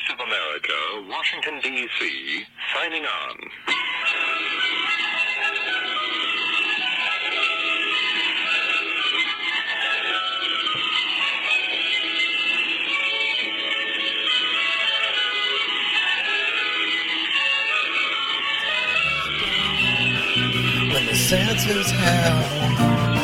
Voice of America, Washington, D.C., signing on. when the senses howl.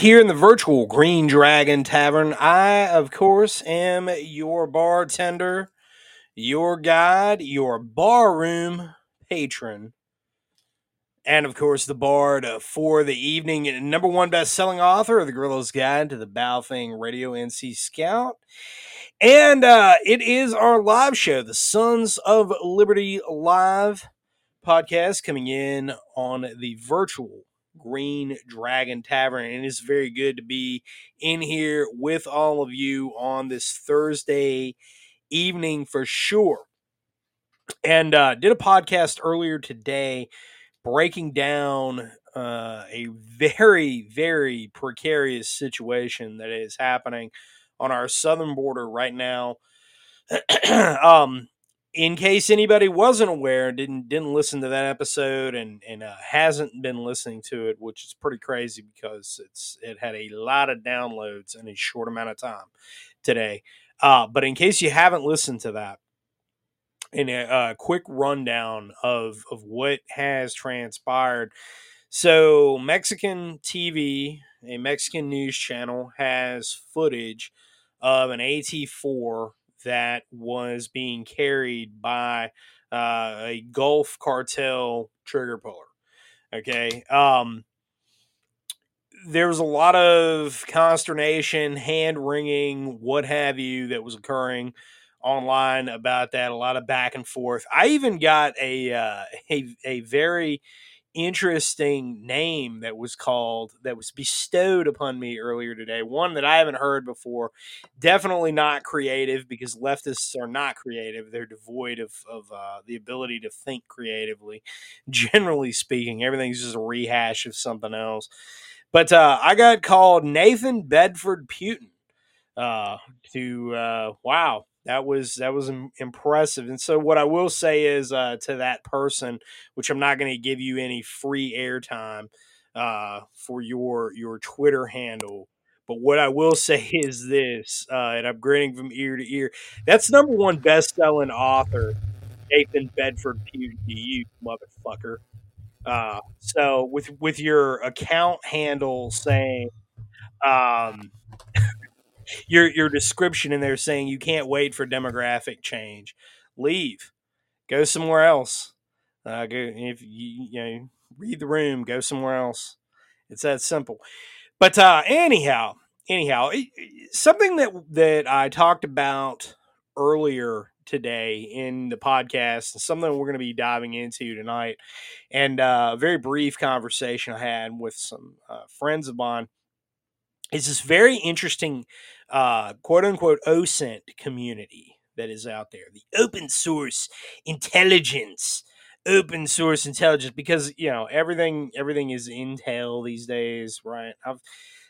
Here in the virtual Green Dragon Tavern. I, of course, am your bartender, your guide, your barroom patron, and of course, the bard for the evening. Number one best selling author of The Guerilla's Guide to the Baofeng Radio NC Scout. And uh, it is our live show, the Sons of Liberty Live podcast, coming in on the virtual Green Dragon Tavern. And it's very good to be in here with all of you on this Thursday evening for sure. And uh, did a podcast earlier today breaking down uh, a very, very precarious situation that is happening on our southern border right now. um, in case anybody wasn't aware, didn't didn't listen to that episode, and and uh, hasn't been listening to it, which is pretty crazy because it's it had a lot of downloads in a short amount of time today. Uh, but in case you haven't listened to that, in a, uh quick rundown of of what has transpired. So Mexican TV, a Mexican news channel, has footage of an AT4 that was being carried by uh, a Gulf cartel trigger puller. Okay. Um, there was a lot of consternation, hand wringing, what have you, that was occurring online about that. A lot of back and forth. I even got a uh, a a very interesting name that was called that was bestowed upon me earlier today. One that I haven't heard before. Definitely not creative because leftists are not creative. They're devoid of of uh, the ability to think creatively. Generally speaking, everything's just a rehash of something else. But uh, I got called Nathan Bedford Putin. Uh, to uh, wow, that was that was impressive. And so, what I will say is uh, to that person, which I'm not going to give you any free airtime uh, for your your Twitter handle. But what I will say is this, uh, and I'm grinning from ear to ear. That's number one best-selling author, Nathan Bedford Putin. You motherfucker. Uh, so with with your account handle saying, um, your your description in there saying you can't wait for demographic change, leave, go somewhere else. Uh, go if you you know read the room, go somewhere else. It's that simple. But uh, anyhow, anyhow, something that that I talked about earlier today in the podcast, and something we're going to be diving into tonight, and uh, a very brief conversation I had with some uh, friends of mine is this very interesting uh, quote unquote OSINT community that is out there, the open source intelligence open source intelligence because you know everything everything is intel these days right? I've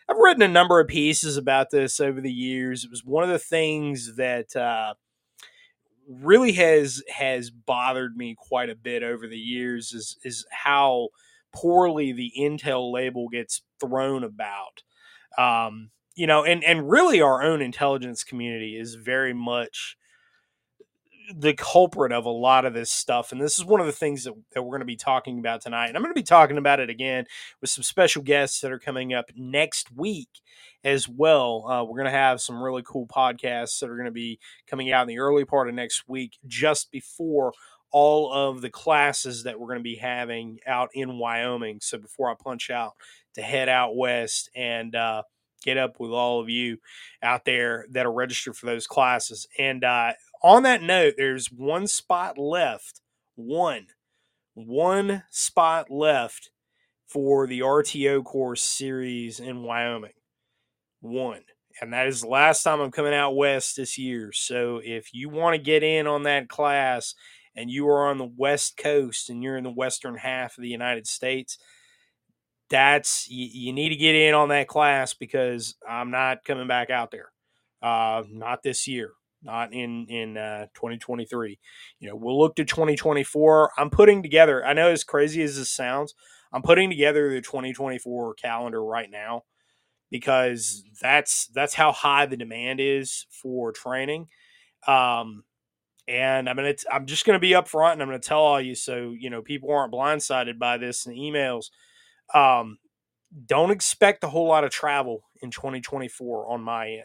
i've written a number of pieces about this over the years. It was one of the things that uh really has has bothered me quite a bit over the years is is how poorly the intel label gets thrown about um you know and and really our own intelligence community is very much the culprit of a lot of this stuff. And this is one of the things that, that we're going to be talking about tonight. And I'm going to be talking about it again with some special guests that are coming up next week as well. Uh, we're going to have some really cool podcasts that are going to be coming out in the early part of next week, just before all of the classes that we're going to be having out in Wyoming. So before I punch out to head out west and uh, get up with all of you out there that are registered for those classes. And uh, on that note, there's one spot left. One, one spot left for the RTO course series in Wyoming. One. And that is the last time I'm coming out west this year. So if you want to get in on that class and you are on the west coast and you're in the western half of the United States, that's you, you need to get in on that class because I'm not coming back out there. Uh, not this year, not in in uh, 2023. You know, we'll look to 2024. I'm putting together. I know as crazy as this sounds, I'm putting together the 2024 calendar right now because that's that's how high the demand is for training. Um, and I'm gonna I'm just gonna be upfront and I'm gonna tell all you so you know people aren't blindsided by this in emails. Um, don't expect a whole lot of travel in 2024 on my end.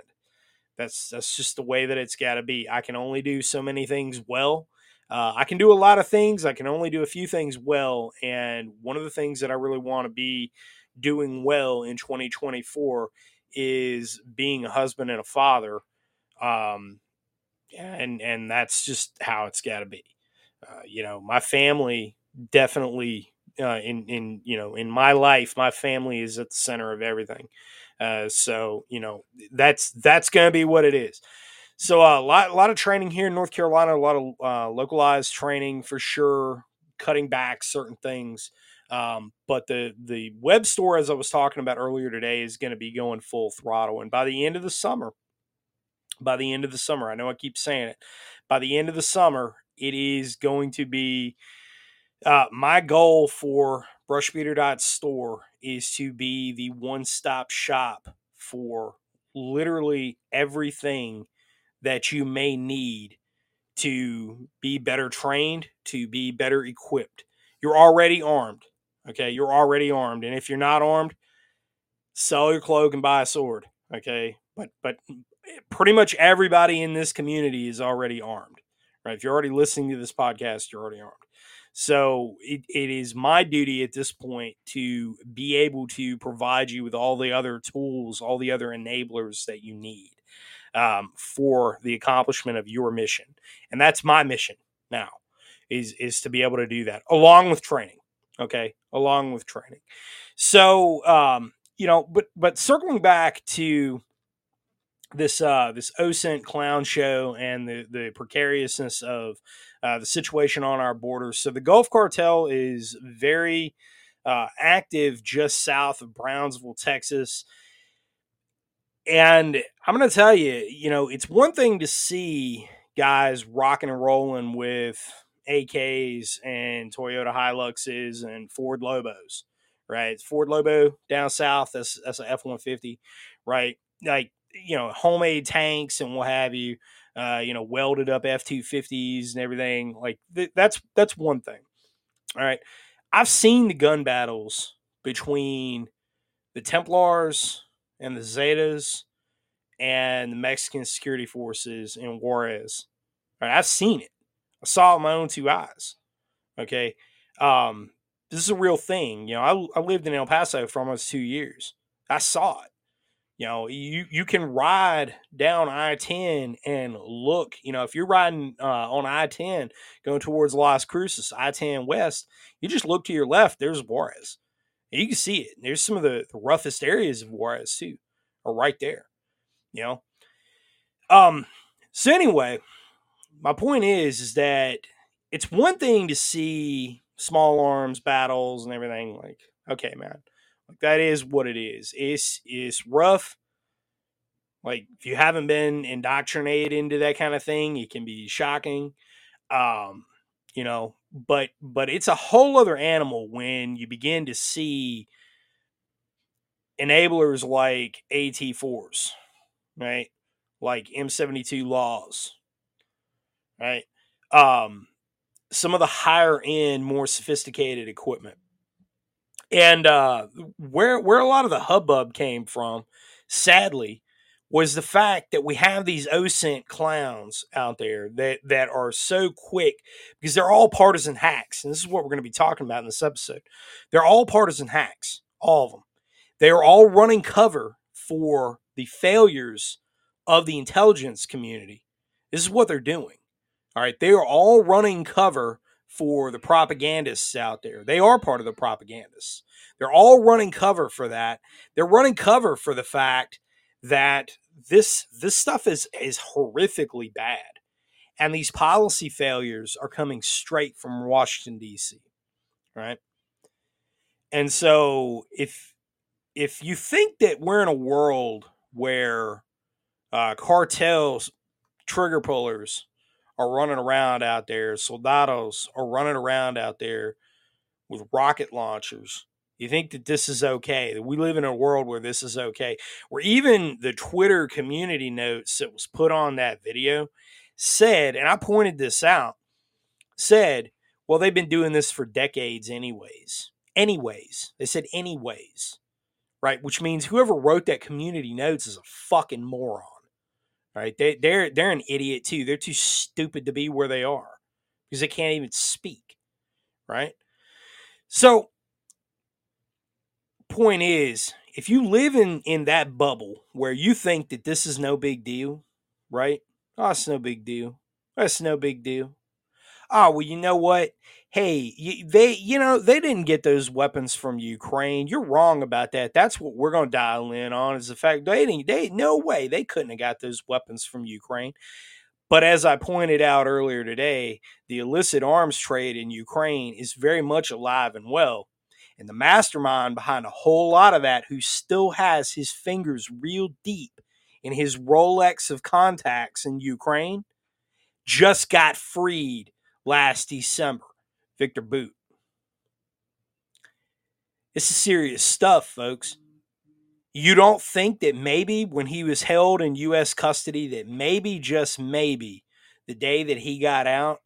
That's that's just the way that it's got to be. I can only do so many things well. Uh, I can do a lot of things. I can only do a few things well. And one of the things that I really want to be doing well in 2024 is being a husband and a father. Um, and and that's just how it's got to be. Uh, you know, my family definitely uh, in in you know in my life, my family is at the center of everything. Uh, so you know that's that's going to be what it is. So uh, a lot a lot of training here in North Carolina, a lot of uh, localized training for sure, cutting back certain things. Um, but the the web store, as I was talking about earlier today, is going to be going full throttle, and by the end of the summer, by the end of the summer, I know I keep saying it, by the end of the summer, it is going to be uh, my goal for brushbeater.store is to be the one stop shop for literally everything that you may need to be better trained, to be better equipped. You're already armed. Okay. You're already armed. And if you're not armed, sell your cloak and buy a sword. Okay. But, but pretty much everybody in this community is already armed, right? If you're already listening to this podcast, you're already armed. So it, it is my duty at this point to be able to provide you with all the other tools, all the other enablers that you need um, for the accomplishment of your mission. And that's my mission now is, is to be able to do that along with training. Okay. Along with training. So, um, you know, but, but circling back to this, uh, this OSINT clown show and the, the precariousness of, uh, the situation on our borders. So the Gulf Cartel is very uh, active just south of Brownsville, Texas. And I'm to tell you, you know, it's one thing to see guys rocking and rolling with AKs and Toyota Hiluxes and Ford Lobos, right? Ford Lobo down south, that's, that's an F 150, right? Like, you know, homemade tanks and what have you uh, you know, welded up F two fifties and everything. Like th- that's that's one thing. All right, I've seen the gun battles between the Templars and the Zetas and the Mexican security forces in Juarez. All right, I've seen it. I saw it with my own two eyes. Okay, um, this is a real thing. You know, I, I lived in El Paso for almost two years. I saw it you know you you can ride down i-10 and look you know if you're riding uh, on i-10 going towards las cruces i-10 west you just look to your left there's juarez you can see it there's some of the, the roughest areas of juarez too are right there you know um so anyway my point is is that it's one thing to see small arms battles and everything like okay man like that is what it is. It's it's rough. Like if you haven't been indoctrinated into that kind of thing, it can be shocking. Um, you know, but but it's a whole other animal when you begin to see enablers like AT4s, right? Like M72 laws, right? Um, some of the higher end, more sophisticated equipment and uh, where where a lot of the hubbub came from, sadly, was the fact that we have these OSINT clowns out there that that are so quick because they're all partisan hacks, and this is what we're going to be talking about in this episode. They're all partisan hacks, all of them. They are all running cover for the failures of the intelligence community. This is what they're doing. All right, they are all running cover for the propagandists out there. They are part of the propagandists. They're all running cover for that. They're running cover for the fact that this this stuff is is horrifically bad. And these policy failures are coming straight from Washington D.C. Right? And so if if you think that we're in a world where uh, cartels, trigger pullers are running around out there, soldados are running around out there with rocket launchers. You think that this is okay? That we live in a world where this is okay? Where even the Twitter community notes that was put on that video said, and I pointed this out, said, well, they've been doing this for decades, anyways. Anyways, they said, anyways, right? Which means whoever wrote that community notes is a fucking moron right? They, they're they're an idiot too. They're too stupid to be where they are because they can't even speak, right? So, point is, if you live in in that bubble where you think that this is no big deal, right? Oh, it's no big deal. That's no big deal. Oh, well, you know what? Hey, they, you know, they didn't get those weapons from Ukraine. You're wrong about that. That's what we're going to dial in on is the fact they didn't, they, no way they couldn't have got those weapons from Ukraine. But as I pointed out earlier today, the illicit arms trade in Ukraine is very much alive and well. And the mastermind behind a whole lot of that, who still has his fingers real deep in his Rolodex of contacts in Ukraine, just got freed last December. Victor Bout. This is serious stuff, folks. You don't think that maybe when he was held in U.S. custody, that maybe, just maybe, the day that he got out,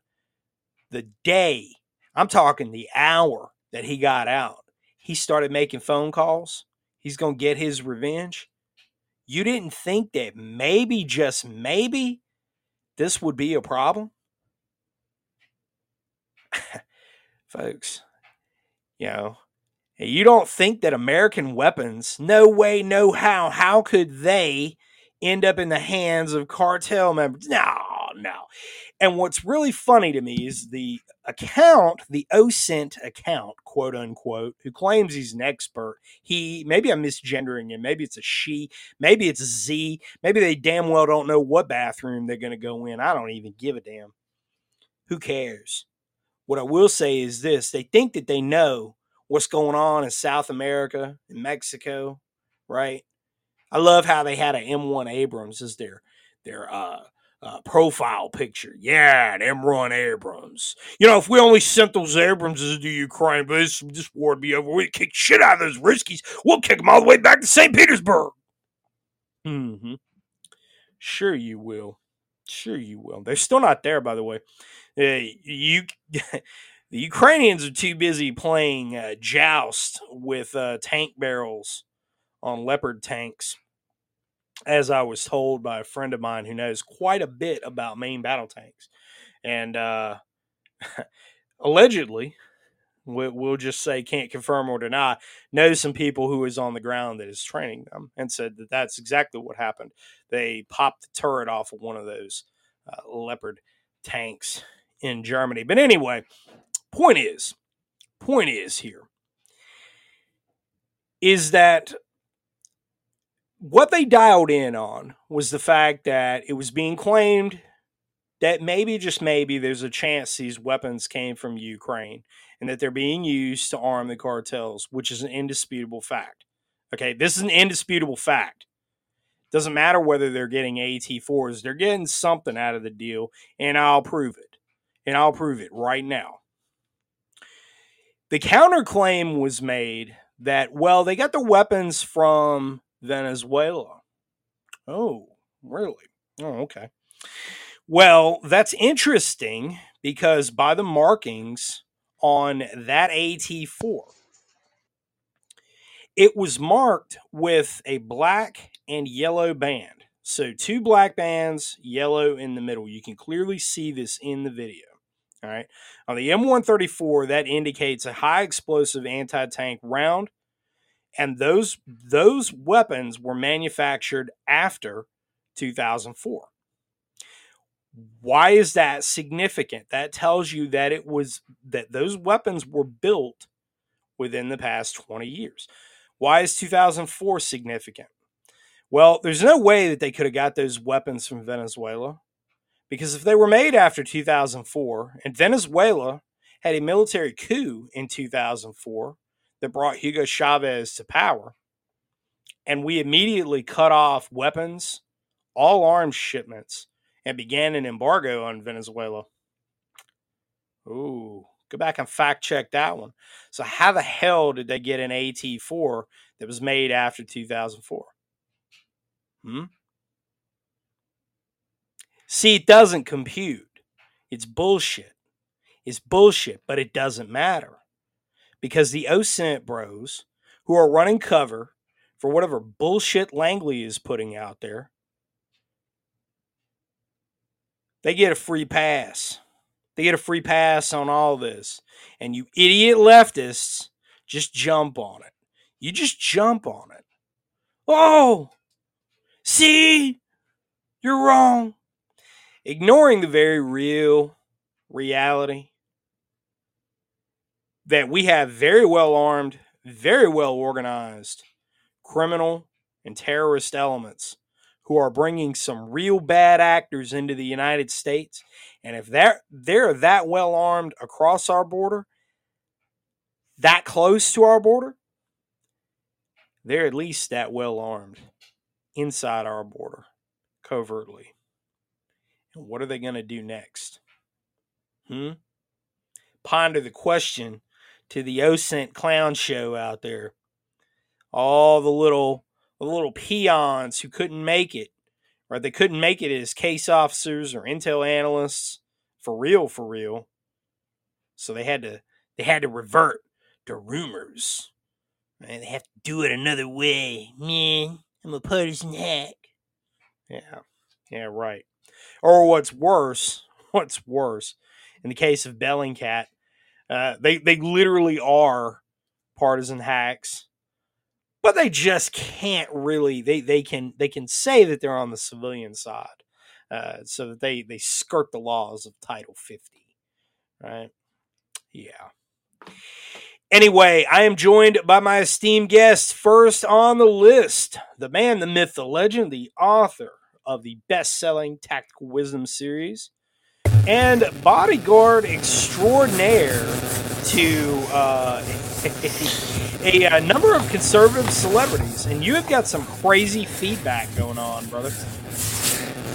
the day, I'm talking the hour that he got out, he started making phone calls. He's going to get his revenge. You didn't think that maybe, just maybe, this would be a problem? folks. You know, you don't think that American weapons, no way, no how, how could they end up in the hands of cartel members? No, no. And what's really funny to me is the account, the OSINT account, quote unquote, who claims he's an expert. He, maybe I'm misgendering him. Maybe it's a she. Maybe it's a Z. Maybe they damn well don't know what bathroom they're going to go in. I don't even give a damn. Who cares? What I will say is this they think that they know what's going on in South America, in Mexico, right? I love how they had an M1 Abrams as their their uh, uh, profile picture. Yeah, an M1 Abrams. You know, if we only sent those Abramses to Ukraine, but this, this war would be over. We'd kick shit out of those Ruskies. We'll kick them all the way back to St. Petersburg. Mm-hmm. Sure you will. Sure you will. They're still not there, by the way. Uh, you the Ukrainians are too busy playing uh, joust with uh, tank barrels on leopard tanks, as I was told by a friend of mine who knows quite a bit about main battle tanks, and uh, allegedly, we'll just say can't confirm or deny, knows some people who is on the ground that is training them, and said that that's exactly what happened. They popped the turret off of one of those uh, leopard tanks in Germany. But anyway, point is, point is here is that what they dialed in on was the fact that it was being claimed that maybe just maybe there's a chance these weapons came from Ukraine and that they're being used to arm the cartels, which is an indisputable fact. Okay, this is an indisputable fact. Doesn't matter whether they're getting AT4s, they're getting something out of the deal, and I'll prove it and I'll prove it right now. The counterclaim was made that, well, they got the weapons from Venezuela. Oh, really? Oh, okay. Well, that's interesting because by the markings on that AT4, it was marked with a black and yellow band. So two black bands, yellow in the middle. You can clearly see this in the video. All right. On the M134, that indicates a high explosive anti-tank round, and those those weapons were manufactured after 2004. Why is that significant? That tells you that it was that those weapons were built within the past 20 years. Why is 2004 significant? Well, there's no way that they could have got those weapons from Venezuela because if they were made after 2004 and Venezuela had a military coup in 2004 that brought Hugo Chavez to power, and we immediately cut off weapons, all arms shipments, and began an embargo on Venezuela. Ooh, go back and fact check that one. So, how the hell did they get an AT 4 that was made after 2004? Hmm? See, it doesn't compute. It's bullshit. It's bullshit, but it doesn't matter. Because the OSINT bros who are running cover for whatever bullshit Langley is putting out there, they get a free pass. They get a free pass on all this. And you idiot leftists just jump on it. You just jump on it. Oh, see, you're wrong. Ignoring the very real reality that we have very well armed, very well organized criminal and terrorist elements who are bringing some real bad actors into the United States. And if they're, they're that well armed across our border, that close to our border, they're at least that well armed inside our border covertly. And what are they going to do next? Hmm? Ponder the question to the OSINT clown show out there. All the little the little peons who couldn't make it, right? they couldn't make it as case officers or intel analysts for real, for real. So they had to they had to revert to rumors. And they have to do it another way. Man, I'm a partisan hack. Yeah. Yeah, right. Or what's worse, what's worse, in the case of Bellingcat, uh, they they literally are partisan hacks, but they just can't really. They they can they can say that they're on the civilian side, uh, so that they they skirt the laws of Title Fifty, right? Yeah. Anyway, I am joined by my esteemed guest. First on the list, the man, the myth, the legend, the author of the best-selling Tactical Wisdom series, and bodyguard extraordinaire to uh, a, a, number of conservative celebrities. And you have got some crazy feedback going on, brother.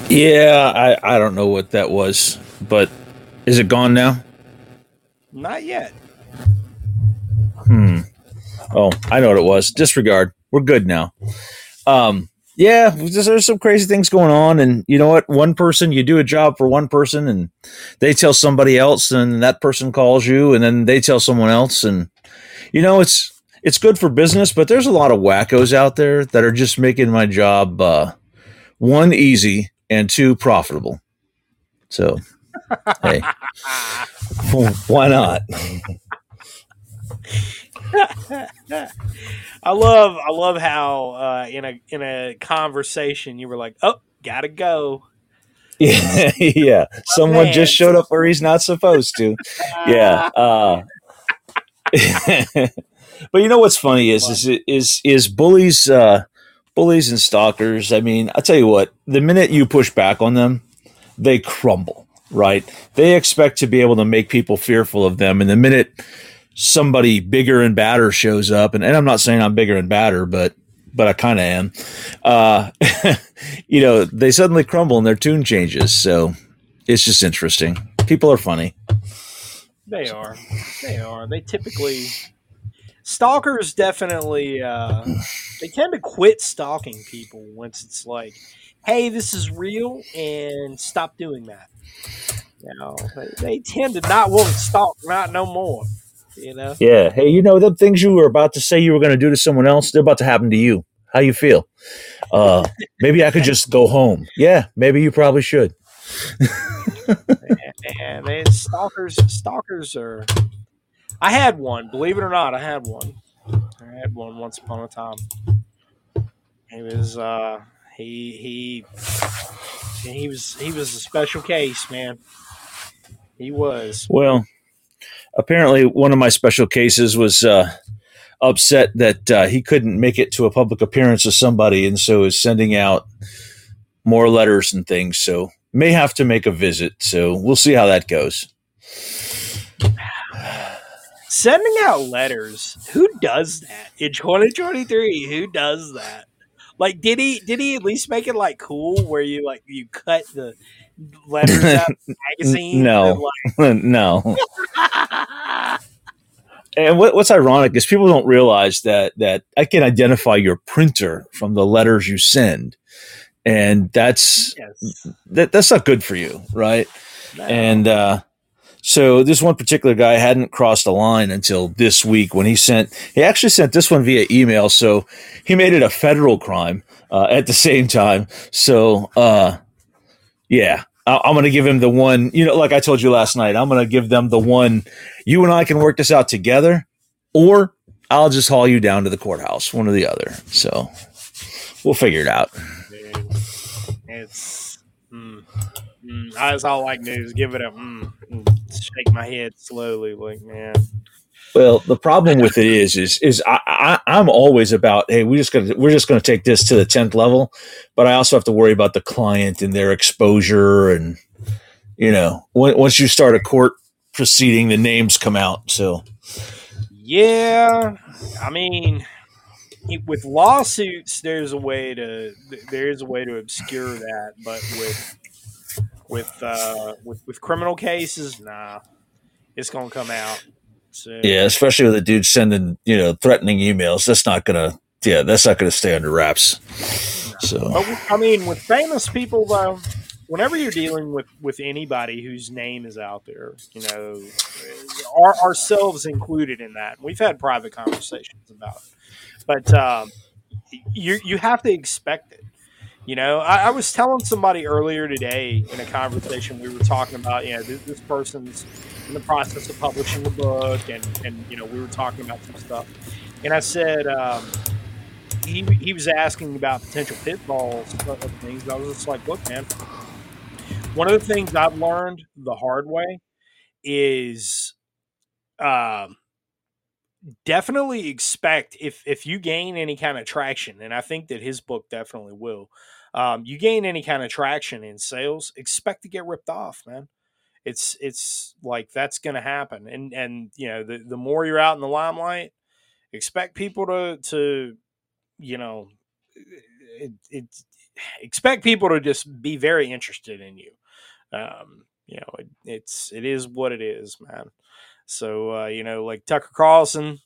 Yeah, I, I don't know what that was, but is it gone now? Not yet. Hmm. Oh, I know what it was. Disregard. We're good now. Um, yeah, there's some crazy things going on, and you know what? One person, you do a job for one person, and they tell somebody else, and that person calls you, and then they tell someone else, and you know it's it's good for business, but there's a lot of wackos out there that are just making my job uh, one easy and two profitable. So, hey, why not? I love I love how uh, in a in a conversation you were like, "Oh, gotta go." Yeah, yeah. Someone just showed up where he's not supposed to. Yeah. Uh, but you know what's funny is is is is bullies uh, bullies and stalkers. I mean, I'll tell you what. The minute you push back on them, they crumble. Right? They expect to be able to make people fearful of them, and the minute somebody bigger and badder shows up, and, and I'm not saying I'm bigger and badder, but but I kind of am. Uh, you know, they suddenly crumble and their tune changes. So it's just interesting. People are funny. They are. They are. They typically stalkers definitely uh, they tend to quit stalking people once it's like, hey, this is real, and stop doing that. You know, they, they tend to not want to stalk, not no more you know? Yeah. Hey, you know, the things you were about to say you were going to do to someone else, they're about to happen to you. How you feel? Uh, maybe I could just go home. Yeah, maybe you probably should. And they stalkers stalkers are i had one believe it or not i had one. I had one once upon a time. He was uh he he he was he was a special case man. He was. Well, apparently one of my special cases was uh, upset that uh, he couldn't make it to a public appearance of somebody, and so is sending out more letters and things. So may have to make a visit. So we'll see how that goes. sending out letters who does that in 2023 who does that like did he did he at least make it like cool where you like you cut the letters out of the magazine No. and, no. And what, what's ironic is people don't realize that that I can identify your printer from the letters you send, and that's yes. that, that's not good for you, right? No. And uh, so this one particular guy hadn't crossed a line until this week when he sent. He actually sent this one via email, so he made it a federal crime uh, at the same time. So uh, yeah, I- I'm going to give him the one. You know, like I told you last night, I'm going to give them the one. You and I can work this out together, or I'll just haul you down to the courthouse, one or the other. So we'll figure it out. It's mm, mm, that's all I can do is give it a mm, mm, shake my head slowly like man Well, the problem with it is, is, is I, I, I'm always about, hey, we just gonna, we're just going to take this to the tenth level, but I also have to worry about the client and their exposure, and you know, when, once you start a court proceeding, the names come out. So Yeah, I mean, it- with lawsuits, there's a way to there's a way to obscure that, but with with uh, with with criminal cases, nah, it's gonna come out. So yeah, especially with a dude sending, you know, threatening emails, that's not gonna, yeah, that's not gonna stay under wraps. So But I mean, with famous people though, whenever you're dealing with with anybody whose name is out there, you know, our, ourselves included in that, we've had private conversations about it. But um, you you have to expect it. You know, I, I was telling somebody earlier today in a conversation we were talking about, you know, this, this person's in the process of publishing a book, and and you know, we were talking about some stuff, and I said. Um, he, he was asking about potential pitfalls of things. I was just like, look, man, one of the things I've learned the hard way is um, definitely expect if if you gain any kind of traction, and I think that his book definitely will. Um, you gain any kind of traction in sales, expect to get ripped off, man. It's it's like that's going to happen, and and you know the the more you're out in the limelight, expect people to to you know it, it expect people to just be very interested in you um you know it, it's it is what it is man so uh you know like tucker carlson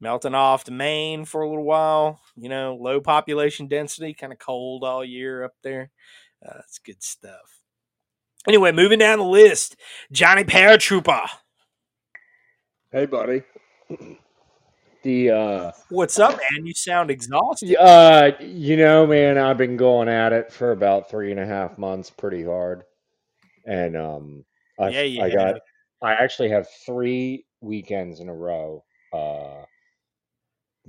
melting off to maine for a little while you know low population density kind of cold all year up there. Uh, that's good stuff. Anyway moving down the list johnny paratrooper Hey, buddy. The uh, what's up man? You sound exhausted. Uh, you know, man, I've been going at it for about three and a half months, pretty hard, and um, I Yeah, you I got I actually have three weekends in a row. Uh,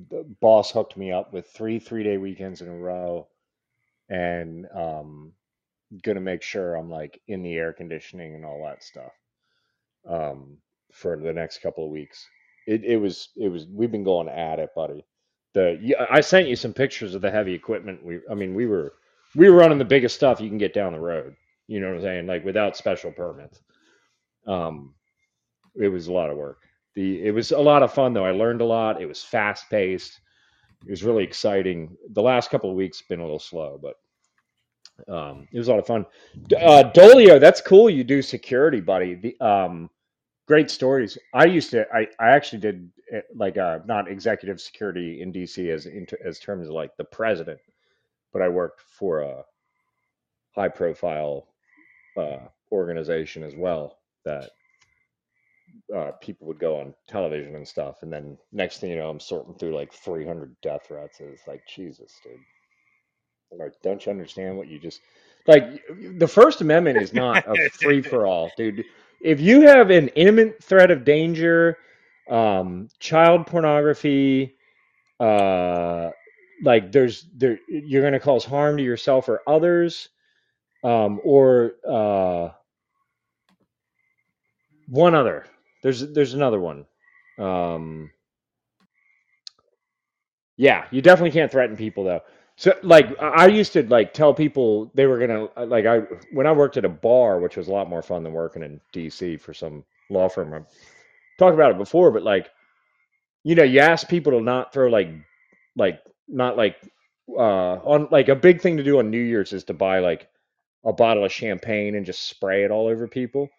the boss hooked me up with three three day weekends in a row, and um, gonna make sure I'm like in the air conditioning and all that stuff. um, for the next couple of weeks. It it was it was we've been going at it, buddy. The I sent you some pictures of the heavy equipment. We I mean we were we were running the biggest stuff you can get down the road. You know what I'm saying? Like without special permits. Um, it was a lot of work. The it was a lot of fun though. I learned a lot. It was fast paced. It was really exciting. The last couple of weeks been a little slow, but um, it was a lot of fun. Uh, Dolio, that's cool. You do security, buddy. The um, great stories. I used to. I, I actually did eh, like uh, not executive security in DC as as terms of like the president, but I worked for a high profile uh, organization as well that uh, people would go on television and stuff, and then next thing you know, I'm sorting through like 300 death threats. And it's like Jesus, dude. Like, don't you understand what you just like? The First Amendment is not a free for all, dude. If you have an imminent threat of danger, um, child pornography, uh, like there's there, you're going to cause harm to yourself or others, um, or uh, one other. There's there's another one. Um, yeah, you definitely can't threaten people though. So like I used to like tell people they were gonna uh, like I when I worked at a bar, which was a lot more fun than working in DC for some law firm. I've talked about it before, but like you know, you ask people to not throw like like not like uh on like a big thing to do on New Year's is to buy like a bottle of champagne and just spray it all over people.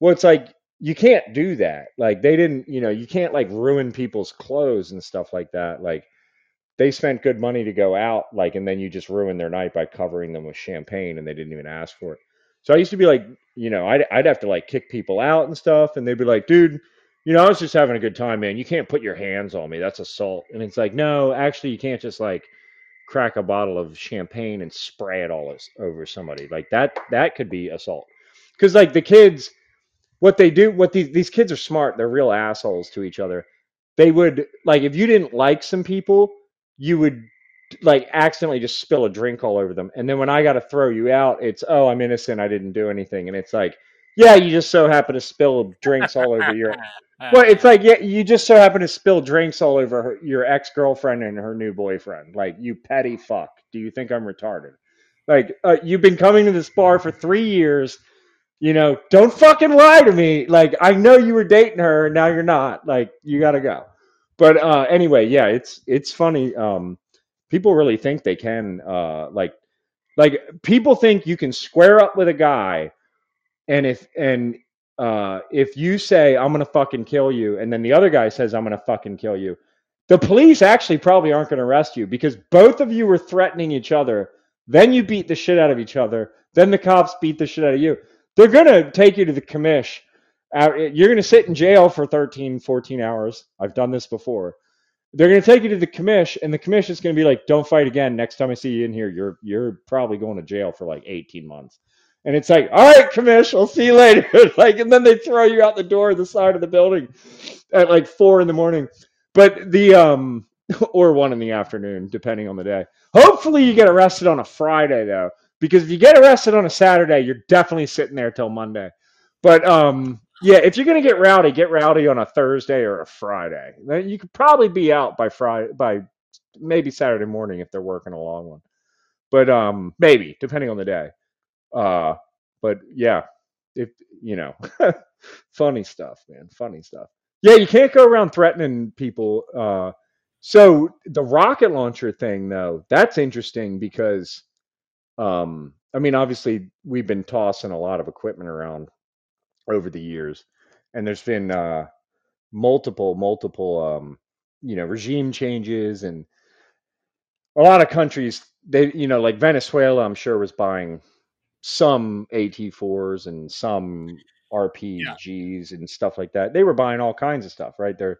Well, it's like you can't do that. Like they didn't, you know, you can't like ruin people's clothes and stuff like that. Like they spent good money to go out, like, and then you just ruin their night by covering them with champagne and they didn't even ask for it. So I used to be like, you know, I'd, I'd have to like kick people out and stuff, and they'd be like, dude, you know, I was just having a good time, man. You can't put your hands on me. That's assault. And it's like, no, actually, you can't just like crack a bottle of champagne and spray it all over somebody. Like that, that could be assault. Because like the kids, what they do, what these these kids are smart. They're real assholes to each other. They would like if you didn't like some people, you would like accidentally just spill a drink all over them. And then when I got to throw you out, it's oh I'm innocent. I didn't do anything. And it's like yeah, you just so happen to spill drinks all over your. Well, it's like yeah, you just so happen to spill drinks all over her, your ex girlfriend and her new boyfriend. Like you petty fuck. Do you think I'm retarded? Like uh, you've been coming to this bar for three years. You know, don't fucking lie to me. Like I know you were dating her, and now you're not. Like you got to go. But uh, anyway, yeah, it's it's funny. Um, people really think they can. Uh, like like people think you can square up with a guy and if and uh if you say i'm gonna fucking kill you and then the other guy says i'm gonna fucking kill you the police actually probably aren't gonna arrest you because both of you were threatening each other then you beat the shit out of each other then the cops beat the shit out of you they're gonna take you to the commish Uh, you're gonna sit in jail for 13 14 hours i've done this before they're going to take you to the commish and the commish is going to be like don't fight again next time i see you in here you're you're probably going to jail for like 18 months and it's like, all right, commish, I'll see you later. like, and then they throw you out the door the side of the building at like four in the morning. But the um or one in the afternoon, depending on the day. Hopefully you get arrested on a Friday though. Because if you get arrested on a Saturday, you're definitely sitting there till Monday. But um yeah, if you're gonna get rowdy, get rowdy on a Thursday or a Friday. You could probably be out by Friday by maybe Saturday morning if they're working a long one. But um maybe, depending on the day. Uh, but yeah, if you know, funny stuff, man, funny stuff. Yeah, you can't go around threatening people. Uh, so the rocket launcher thing, though, that's interesting because, um, I mean, obviously we've been tossing a lot of equipment around over the years, and there's been uh, multiple, multiple, um, you know, regime changes, and a lot of countries, they, you know, like Venezuela, I'm sure was buying some AT4s and some RPGs and stuff like that. They were buying all kinds of stuff, right? They're,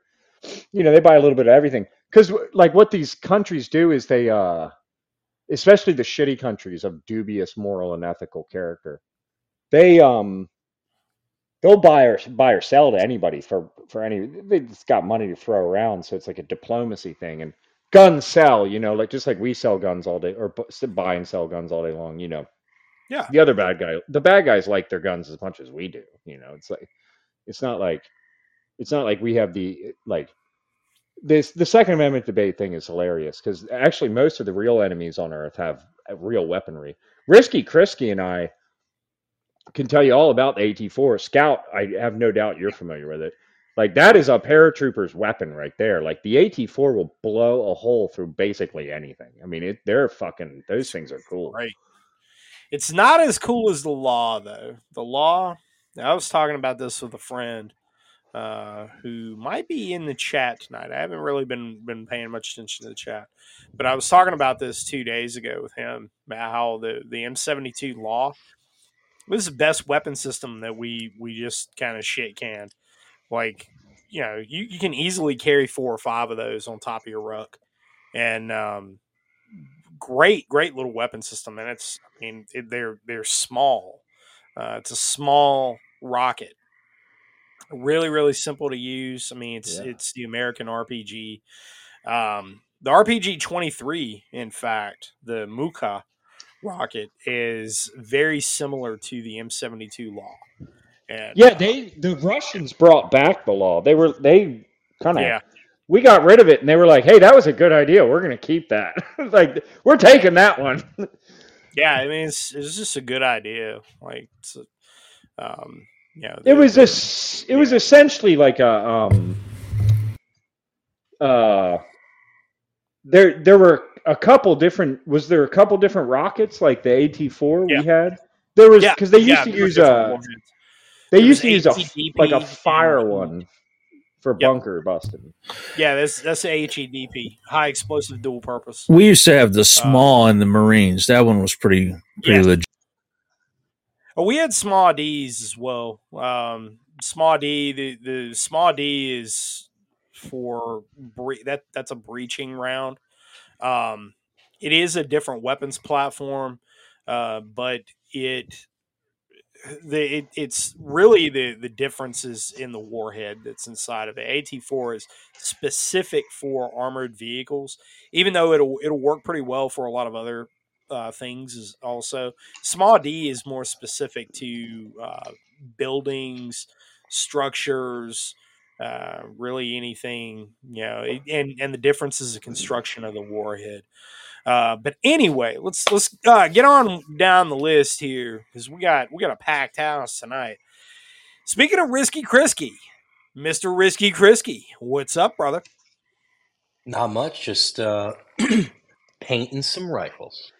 you know, they buy a little bit of everything because, like, what these countries do is they, uh, especially the shitty countries of dubious moral and ethical character, they, um, they'll buy or buy or sell to anybody for for any. They just got money to throw around, so it's like a diplomacy thing. And guns sell, you know, like just like we sell guns all day or buy and sell guns all day long, you know Yeah. the other bad guy the bad guys like their guns as much as we do you know it's like it's not like it's not like we have the like this the second amendment debate thing is hilarious because actually most of the real enemies on earth have real weaponry risky chrisky and i can tell you all about the at4 scout i have no doubt you're familiar with it like that is a paratrooper's weapon right there like the at4 will blow a hole through basically anything i mean it they're fucking those things are cool Right. It's not as cool as the law, though. The law. I was talking about this with a friend uh, who might be in the chat tonight. I haven't really been been paying much attention to the chat, but I was talking about this two days ago with him about how the the M seventy two law is the best weapon system that we we just kind of shit can. Like, you know, you, you can easily carry four or five of those on top of your ruck. And um, great, great little weapon system. And it's, I mean, it, they're they're small. Uh, it's a small rocket. Really, really simple to use. I mean, it's Yeah. it's the American RPG. Um, the RPG twenty three, in fact, the Mukha rocket is very similar to the M seventy two law. And Yeah, they the Russians brought back the law. They were they kind of yeah, we got rid of it and they were like, "Hey, that was a good idea. We're going to keep that." like we're taking that one. yeah. I mean, it's, it's just a good idea. Like, it's a, um, you know, it was the- this it was essentially like a um uh there there were a couple different was there a couple different rockets like the AT4 Yeah. we had? There was yeah, cuz they used yeah, to use a they there used to use a like a fire and- one for Yep. bunker busting. Yeah, that's that's the HEDP, high explosive dual purpose. We used to have the SMAW in the Marines. That one was pretty pretty Yeah. legit. We had SMAW-D's as well. Um, SMAW-D, the, the SMAW-D is for bre- that. That's a breaching round. Um, it is a different weapons platform, uh, but it the it, it's really the the differences in the warhead that's inside of it. AT4 is specific for armored vehicles, even though it'll it'll work pretty well for a lot of other uh, things. Is also SMAW-D is more specific to uh, buildings, structures, uh, really anything you know, it- and and the differences of construction of the warhead. Uh, but anyway, let's let's uh, get on down the list here because we got we got a packed house tonight. Speaking of Risky Chrisky, Mister Risky Chrisky, what's up, brother? Not much, just uh, painting some rifles.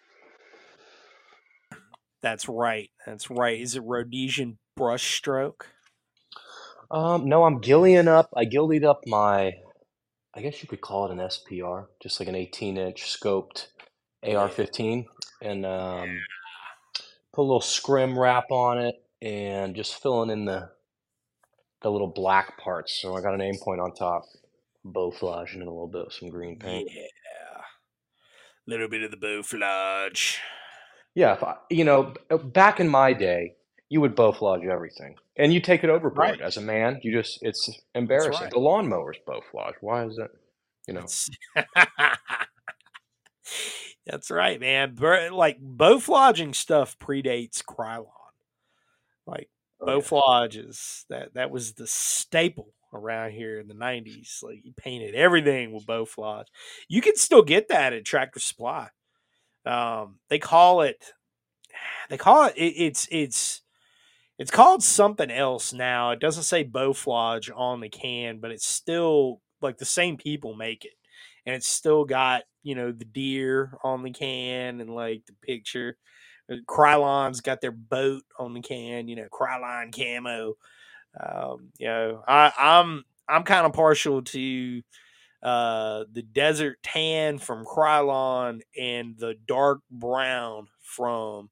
That's right, that's right. Is it Rhodesian brushstroke? Um, no, I'm gillying up. I gillied up my, I guess you could call it an SPR, just like an 18 inch scoped AR-15, and um, put a little scrim wrap on it, and just filling in the the little black parts. So I got an Aimpoint on top, bow and a little bit of some green paint. Yeah, little bit of the bowflage. Yeah, if I, you know, uh, back in my day, you would bowflage everything, and you take it overboard. Right. As a man, you just it's embarrassing. right. The lawnmower's bow flage. Why is it? You know, That's, right, man. Like bowflaging stuff predates Krylon. Like Oh, yeah. bowflage is that that was the staple around here in the nineties. Like you painted everything with bowflage. You can still get that at Tractor Supply. Um, they call it they call it, it it's it's it's called something else now. It doesn't say bowflage on the can, but it's still like the same people make it. And it's still got, you know, the deer on the can and like the picture. Uh, Krylon's got their boat on the can, you know, Krylon camo. Um, you know, I, I'm I'm kind of partial to uh, the desert tan from Krylon and the dark brown from,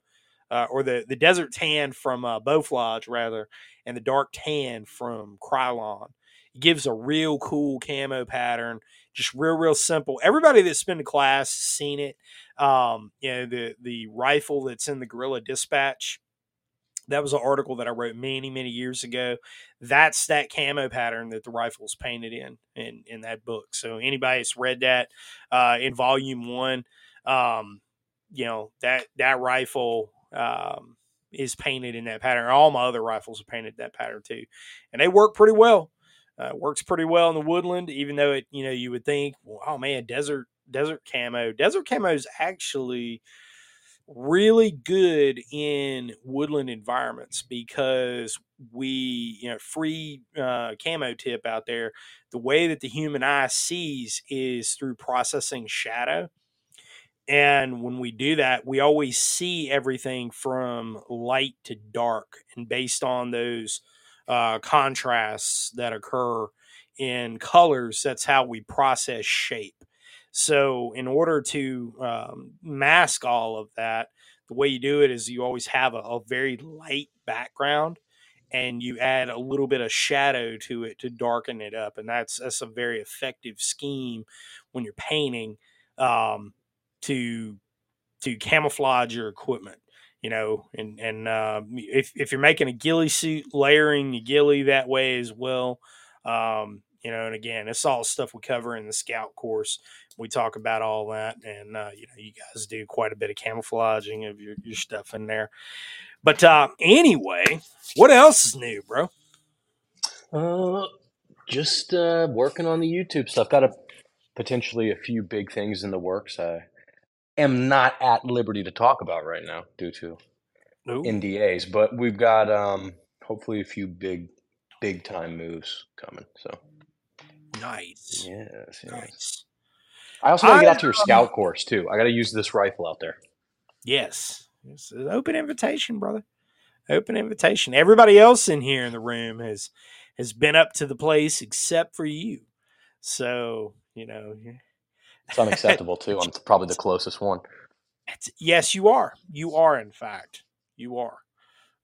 uh, or the, the desert tan from uh, Bowflage rather, and the dark tan from Krylon. It gives a real cool camo pattern, just real real simple. Everybody that's been to class has seen it. Um, you know the the rifle that's in the Gorilla Dispatch. That was an article that I wrote many many years ago. That's that camo pattern that the rifle's painted in in in that book. So anybody that's read that uh, in volume one, um, you know that that rifle um, is painted in that pattern. All my other rifles are painted that pattern too, and they work pretty well. Uh, works pretty well in the woodland, even though it you know you would think, well, oh man, desert desert camo. Desert camo is actually really good in woodland environments because we you know free uh, camo tip out there the way that the human eye sees is through processing shadow. And when we do that we always see everything from light to dark and based on those uh, contrasts that occur in colors that's how we process shape so, in order to um, mask all of that, the way you do it is you always have a, a very light background and you add a little bit of shadow to it to darken it up, and that's that's a very effective scheme when you're painting um, to to camouflage your equipment. You know, and and uh, if if you're making a ghillie suit, layering your ghillie that way as well. Um, you know, and again, it's all stuff we cover in the scout course. We talk about all that, and uh, you know, you guys do quite a bit of camouflaging of your, your stuff in there. But uh, anyway, what else is new, bro? Uh, just uh, working on the YouTube stuff. Got a potentially a few big things in the works. I am not at liberty to talk about right now due to Ooh, NDAs, but we've got um, hopefully a few big, big time moves coming. So nice, yes, yes. nice. I also got to get out to your um, scout course too. I got to use this rifle out there. Yes, it's an open invitation, brother. Open invitation. Everybody else in here in the room has has been up to the place except for you. So you know, It's unacceptable too. I'm probably the closest one. It's- yes, you are. You are, in fact, you are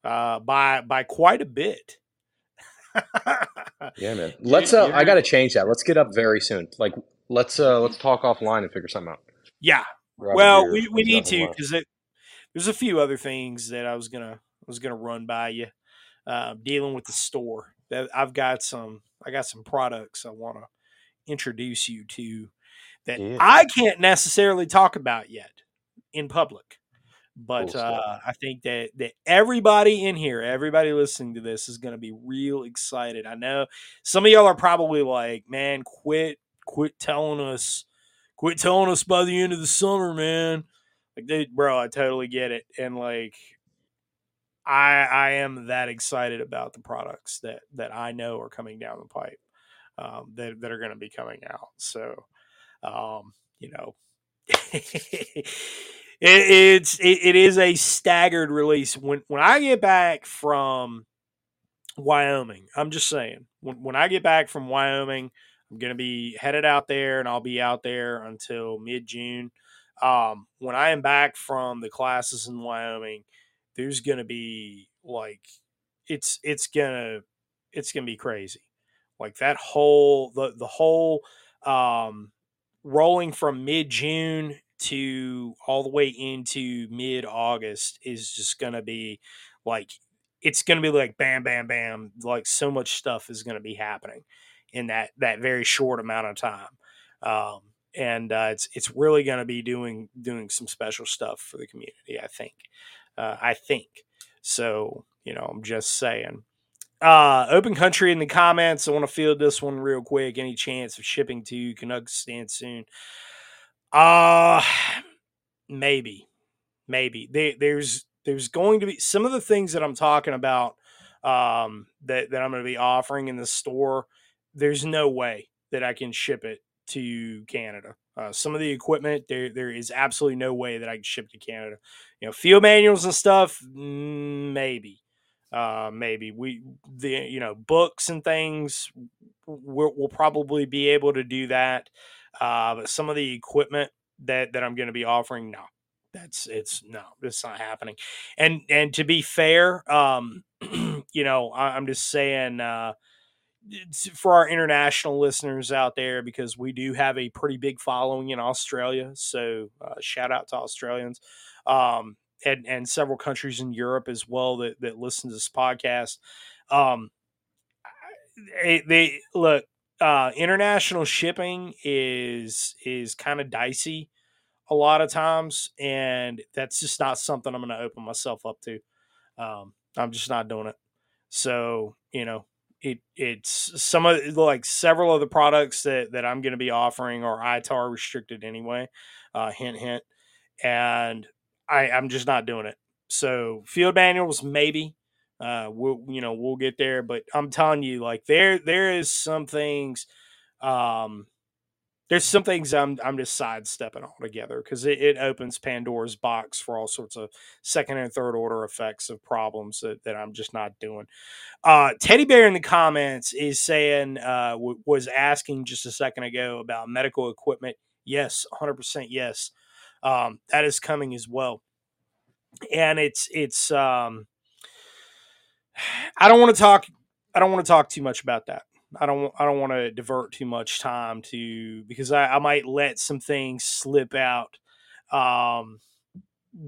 uh, by by quite a bit. Yeah, man. Let's. Uh, I got to change that. Let's get up very soon. Like, let's uh, let's talk offline and figure something out. yeah. Grab Well, we, we need to because there's a few other things that I was gonna was gonna run by you. Uh, dealing with the store, that I've got some I got some products I want to introduce you to that Yeah. I can't necessarily talk about yet in public. But Cool uh, I think that that everybody in here, everybody listening to this, is going to be real excited. I know some of y'all are probably like, "Man, quit, quit telling us, quit telling us by the end of the summer, man." Like, dude, bro, I totally get it, and like, I I am that excited about the products that that I know are coming down the pipe, um, that that are going to be coming out. So, um, you know, it, it's it, it is a staggered release. When when I get back from Wyoming, I'm just saying, when when I get back from Wyoming, I'm gonna be headed out there, and I'll be out there until mid June. Um, when I am back from the classes in Wyoming, there's gonna be like it's it's gonna it's gonna be crazy. Like that whole the the whole um rolling from mid June to all the way into mid August is just gonna be like it's gonna be like bam bam bam like so much stuff is gonna be happening in that that very short amount of time. Um and uh, it's it's really going to be doing doing some special stuff for the community. I think, uh, I think so. You know, I'm just saying. Uh, open country in the comments. I want to field this one real quick. Any chance of shipping to Canuckstan soon? Uh maybe, maybe. There, there's there's going to be some of the things that I'm talking about um, that that I'm going to be offering in the store. There's no way that I can ship it to Canada. Uh, some of the equipment there there is absolutely no way that I can ship to Canada. You know, field manuals and stuff, mm, maybe. Uh maybe. We the you know books and things we'll, we'll probably be able to do that. Uh but some of the equipment that that i'm going to be offering no. That's it's no it's not happening. And and to be fair um you know I, i'm just saying uh for our international listeners out there because we do have a pretty big following in australia so uh, shout out to australians um and, and several countries in Europe as well that, that listen to this podcast. Um, they, they look, uh, international shipping is, is kind of dicey a lot of times. And that's just not something I'm going to open myself up to. Um, I'm just not doing it. So, you know, it, it's some of like several of the products that, that I'm going to be offering are ITAR restricted anyway. Uh, hint, hint. And I, I'm just not doing it. So field manuals, maybe. Uh, we'll you know we'll get there, but I'm telling you, like there there is some things, um, there's some things I'm I'm just sidestepping altogether because it, it opens Pandora's box for all sorts of second and third order effects of problems that, that I'm just not doing. Uh, Teddy Bear in the comments is saying uh, w- was asking just a second ago about medical equipment. Yes, 100% yes um, that is coming as well and it's it's um I don't want to talk. I don't want to talk too much about that. I don't. I don't want to divert too much time to because I, I might let some things slip out um,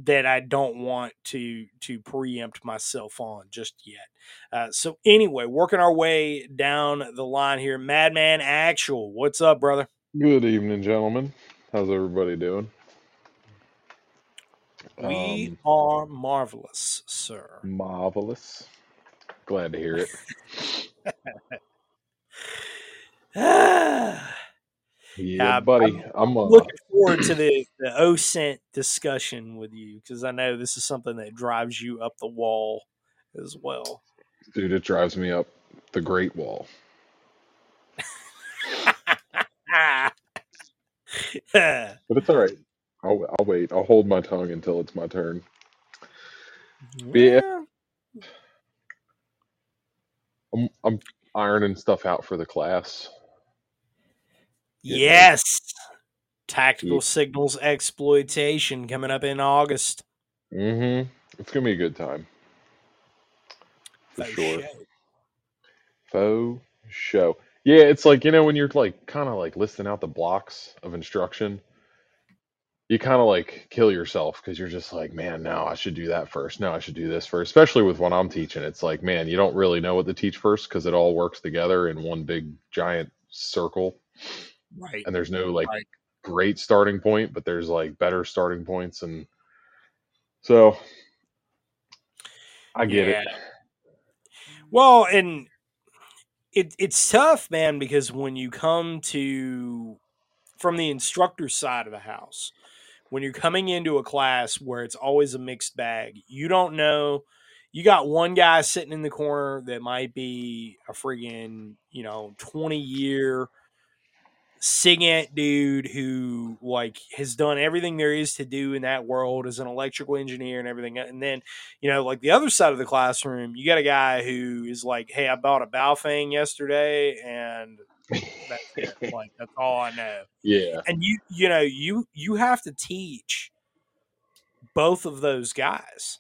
that I don't want to to preempt myself on just yet. Uh, so anyway, working our way down the line here, Madman Actual, what's up, brother? Good evening, gentlemen. How's everybody doing? We Um, are marvelous, sir. marvelous. Glad to hear it. Ah. Yeah, Yeah, buddy. I'm uh, looking forward to the the OSINT discussion with you because I know this is something that drives you up the wall as well. dude. It drives me up the Great Wall. But it's all right. I'll I'll wait. I'll hold my tongue until it's my turn. Yeah. I'm I'm ironing stuff out for the class. Getting ready. yes. Tactical Yeah. signals exploitation coming up in August. Mm-hmm. It's gonna be a good time. For Faux sure. show. Faux show. Yeah, it's like, you know, when you're like kind of like listing out the blocks of instruction, you kind of like kill yourself because you're just like, man, no, I should do that first. No, I should do this first. Especially with what I'm teaching. It's like, man, you don't really know what to teach first because it all works together in one big giant circle. Right. And there's no like Right. great starting point, but there's like better starting points. And so I get it. Well, and it it's tough, man, because when you come to from the instructor side of the house, when you're coming into a class where it's always a mixed bag, you don't know. You got one guy sitting in the corner that might be a friggin', you know, 20 year SIGINT dude who like has done everything there is to do in that world as an electrical engineer and everything. And then, you know, like the other side of the classroom, you got a guy who is like, Hey, I bought a Baofeng yesterday and that's it. like that's all I know. Yeah. And you you know, you you have to teach both of those guys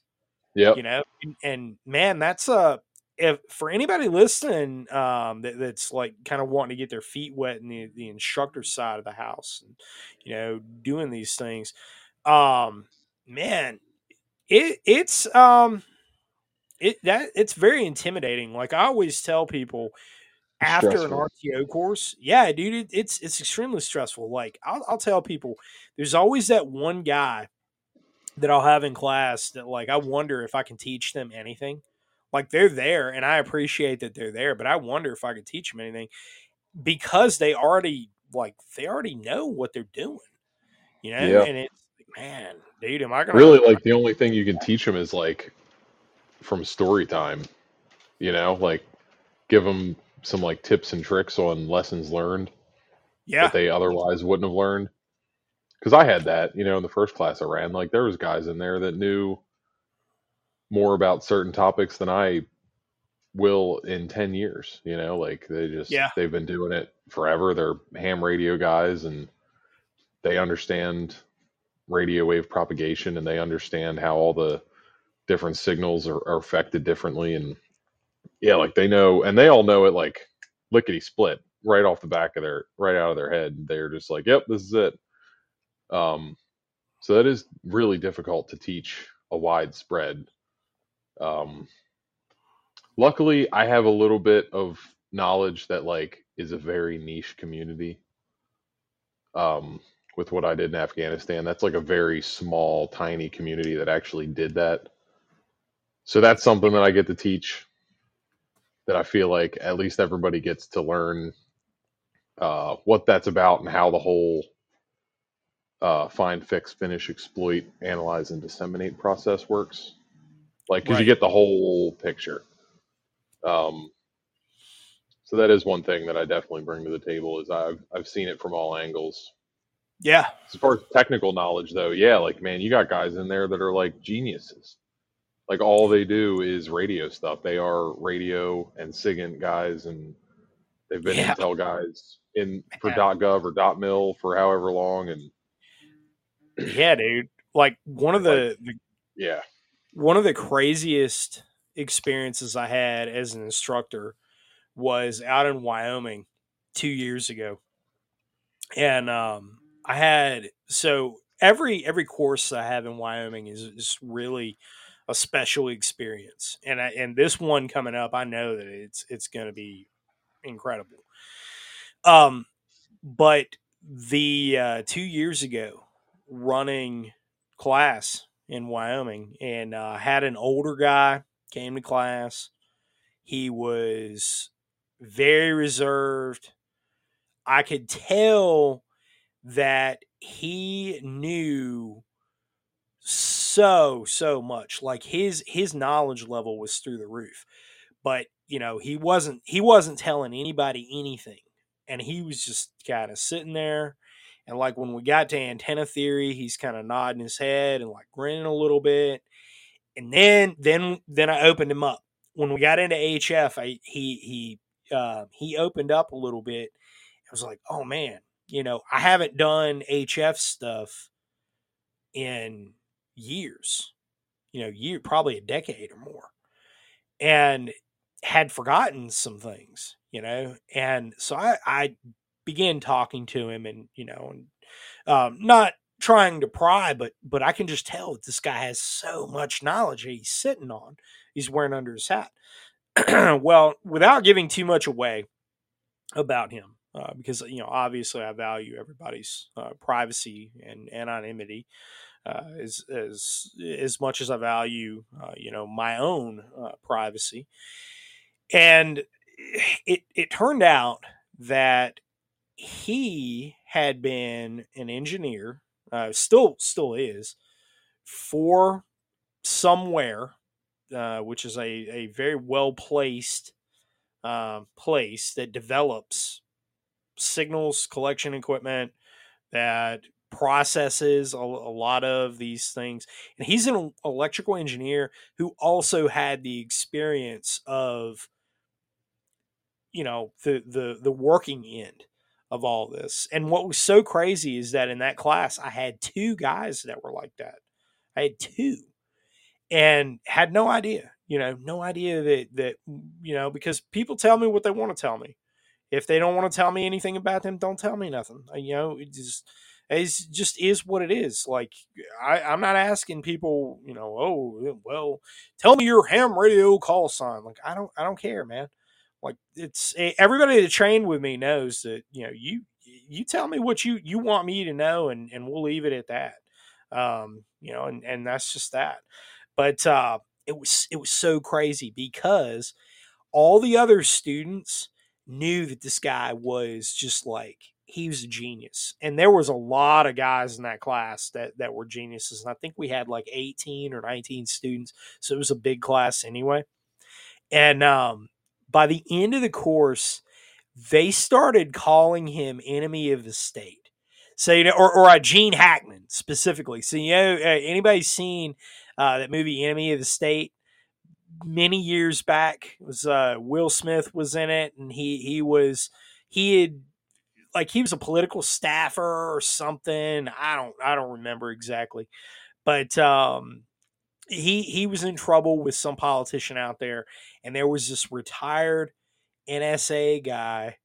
Yeah. you know and, and man that's uh if for anybody listening um that, that's like kind of wanting to get their feet wet in the, the instructor side of the house and you know doing these things um man it it's um it that it's very intimidating like i always tell people after Stressful. an rto course yeah dude it, it's it's extremely stressful like I'll, I'll tell people there's always that one guy that I'll have in class that like I wonder if I can teach them anything. Like they're there and I appreciate that they're there, but I wonder if I could teach them anything because they already like they already know what they're doing. You know? Yeah. And it's like, man, dude, am I gonna Really, like the only thing you can teach them is like from story time, you know, like give them some like tips and tricks on lessons learned Yeah. that they otherwise wouldn't have learned. Because I had that, you know, in the first class I ran, like there was guys in there that knew more about certain topics than I will in 10 years, you know, like they just, Yeah. they've been doing it forever. They're ham radio guys and they understand radio wave propagation and they understand how all the different signals are, are affected differently. And yeah, like they know, and they all know it like lickety split right off the back of their, right out of their head. They're just like, yep, this is it. Um, so that is really difficult to teach a wide spread. Um, luckily, I have a little bit of knowledge that like is a very niche community. Um, with what I did in Afghanistan, that's like a very small, tiny community that actually did that. So that's something that I get to teach. That I feel like at least everybody gets to learn uh, what that's about and how the whole uh, find, fix, finish, exploit, analyze, and disseminate process works. Like, because you get the whole picture. Um, so that is one thing that I definitely bring to the table is I've I've seen it from all angles. Yeah. As far as technical knowledge, though, yeah, like man, you got guys in there that are like geniuses. Like all they do is radio stuff. They are radio and SIGINT guys, and they've been Yeah. Intel guys in for Man. .gov or .mil for however long, and Yeah, dude. Like one of the, the yeah, one of the craziest experiences I had as an instructor was out in Wyoming two years ago, and um, I had so every every course I have in Wyoming is is really a special experience, and I, and this one coming up, I know that it's it's going to be incredible. Um, but the uh, two years ago, running class in Wyoming, and uh, had an older guy came to class. He was very reserved. I could tell that he knew so so much like his his knowledge level was through the roof but you know he wasn't he wasn't telling anybody anything and he was just kind of sitting there and like when we got to antenna theory he's kind of nodding his head and like grinning a little bit. And then then then i opened him up. When we got into hf I, he he uh, he opened up a little bit. I was like oh man you know i haven't done hf stuff in years you know year probably a decade or more. And had forgotten some things you know? And so i i began talking to him and you know and um, not trying to pry but but i can just tell that this guy has so much knowledge he's sitting on he's wearing under his hat well without giving too much away about him uh, because you know obviously i value everybody's uh, privacy and anonymity uh, as as as much as I value, uh, you know, my own uh, privacy. And it it turned out that he had been an engineer, uh, still still is, for somewhere, uh, which is a a very well placed uh, place that develops signals collection equipment that processes a, a, lot of these things. And he's an electrical engineer who also had the experience of you know the the the working end of all this and what was so crazy is that in that class i had two guys that were like that i had two and had no idea you know no idea that that you know because people tell me what they want to tell me if they don't want to tell me anything about them don't tell me nothing you know it just it just is what it is. Like I, I'm not asking people, you know, oh well, tell me your ham radio call sign. Like I don't I don't care, man. Like it's eh, everybody that trained with me knows that you know you you tell me what you you want me to know and and we'll leave it at that. Um, you know, and and that's just that. But uh, it was it was so crazy because all the other students knew that this guy was just like he was a genius. And there was a lot of guys in that class that that were geniuses. And I think we had like 18 or 19 students. So it was a big class anyway. And um, by the end of the course, they started calling him enemy of the state. So, you know, or, or uh, Gene Hackman specifically. So, you know, uh, anybody seen uh, that movie Enemy of the State? Many years back, it was uh, Will Smith was in it, and he he was he had like he was a political staffer or something. I don't I don't remember exactly, but um, he he was in trouble with some politician out there, and there was this retired NSA guy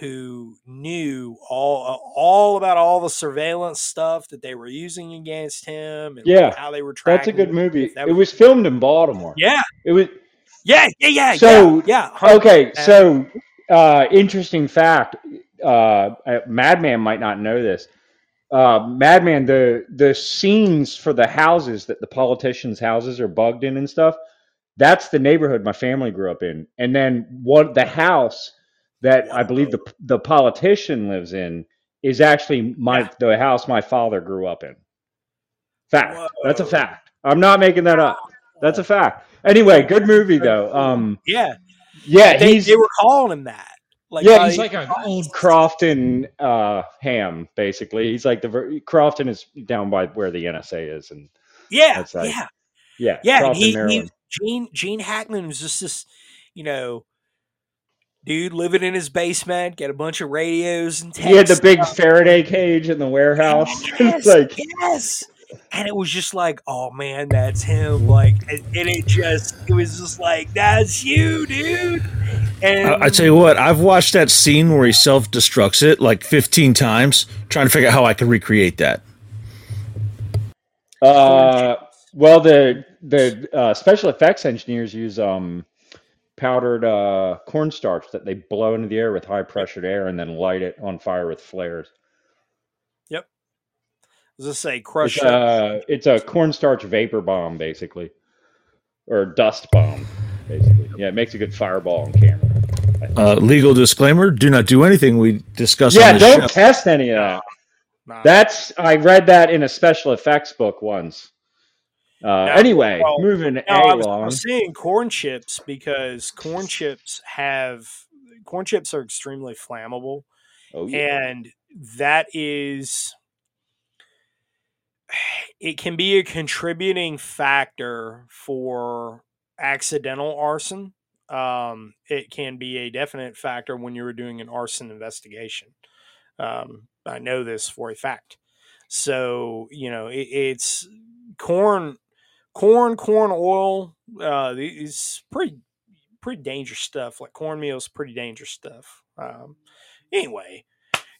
who knew all all about all the surveillance stuff that they were using against him and Yeah, how they were tracking. That's a good movie. That It was filmed in Baltimore. yeah, It was yeah, yeah, yeah, So, yeah, yeah. okay. So, uh, interesting fact. Uh, uh, Madman might not know this. Uh, Madman, the the scenes for the houses that the politicians' houses are bugged in and stuff. That's the neighborhood my family grew up in, and then what the house that I believe the the politician lives in is actually my Yeah. the house my father grew up in. Fact. That's a fact. I'm not making that up. That's a fact. Anyway, good movie though. Um, yeah. yeah, They, they were calling him that. Like, yeah, by- he's like an old Crofton uh, ham, basically. He's like the Crofton is down by where the NSA is, and yeah, like- yeah. yeah, Yeah, Crofton, he, he Gene Gene Hackman was just this, you know, dude living in his basement, got a bunch of radios and He had the big. Faraday cage in the warehouse. Yes, it's like, yes. And it was just like, oh man, that's him. Like, and, and it just, it was just like, that's you, dude. And I, I tell you what, I've watched that scene where he self destructs it like 15 times, trying to figure out how I can recreate that. Uh, well, the the uh, special effects engineers use um, powdered uh, cornstarch that they blow into the air with high pressured air and then light it on fire with flares. Yep. As I say, crush it. a it's a cornstarch vapor bomb basically, or dust bomb basically. Yeah, it makes a good fireball on camera. Uh, legal disclaimer do not do anything we discuss yeah, on don't show. test any of that. Nah. That's I read that in a special effects book once. Uh, anyway, well, moving No, I was, I along. was saying corn chips because corn chips have corn chips are extremely flammable, Oh yeah. and that is it can be a contributing factor for accidental arson. Um, it can be a definite factor when you're doing an arson investigation. Um, I know this for a fact. So you know it, it's corn, corn, corn oil. Uh, is pretty pretty dangerous stuff. Like cornmeal is pretty dangerous stuff. Um, anyway,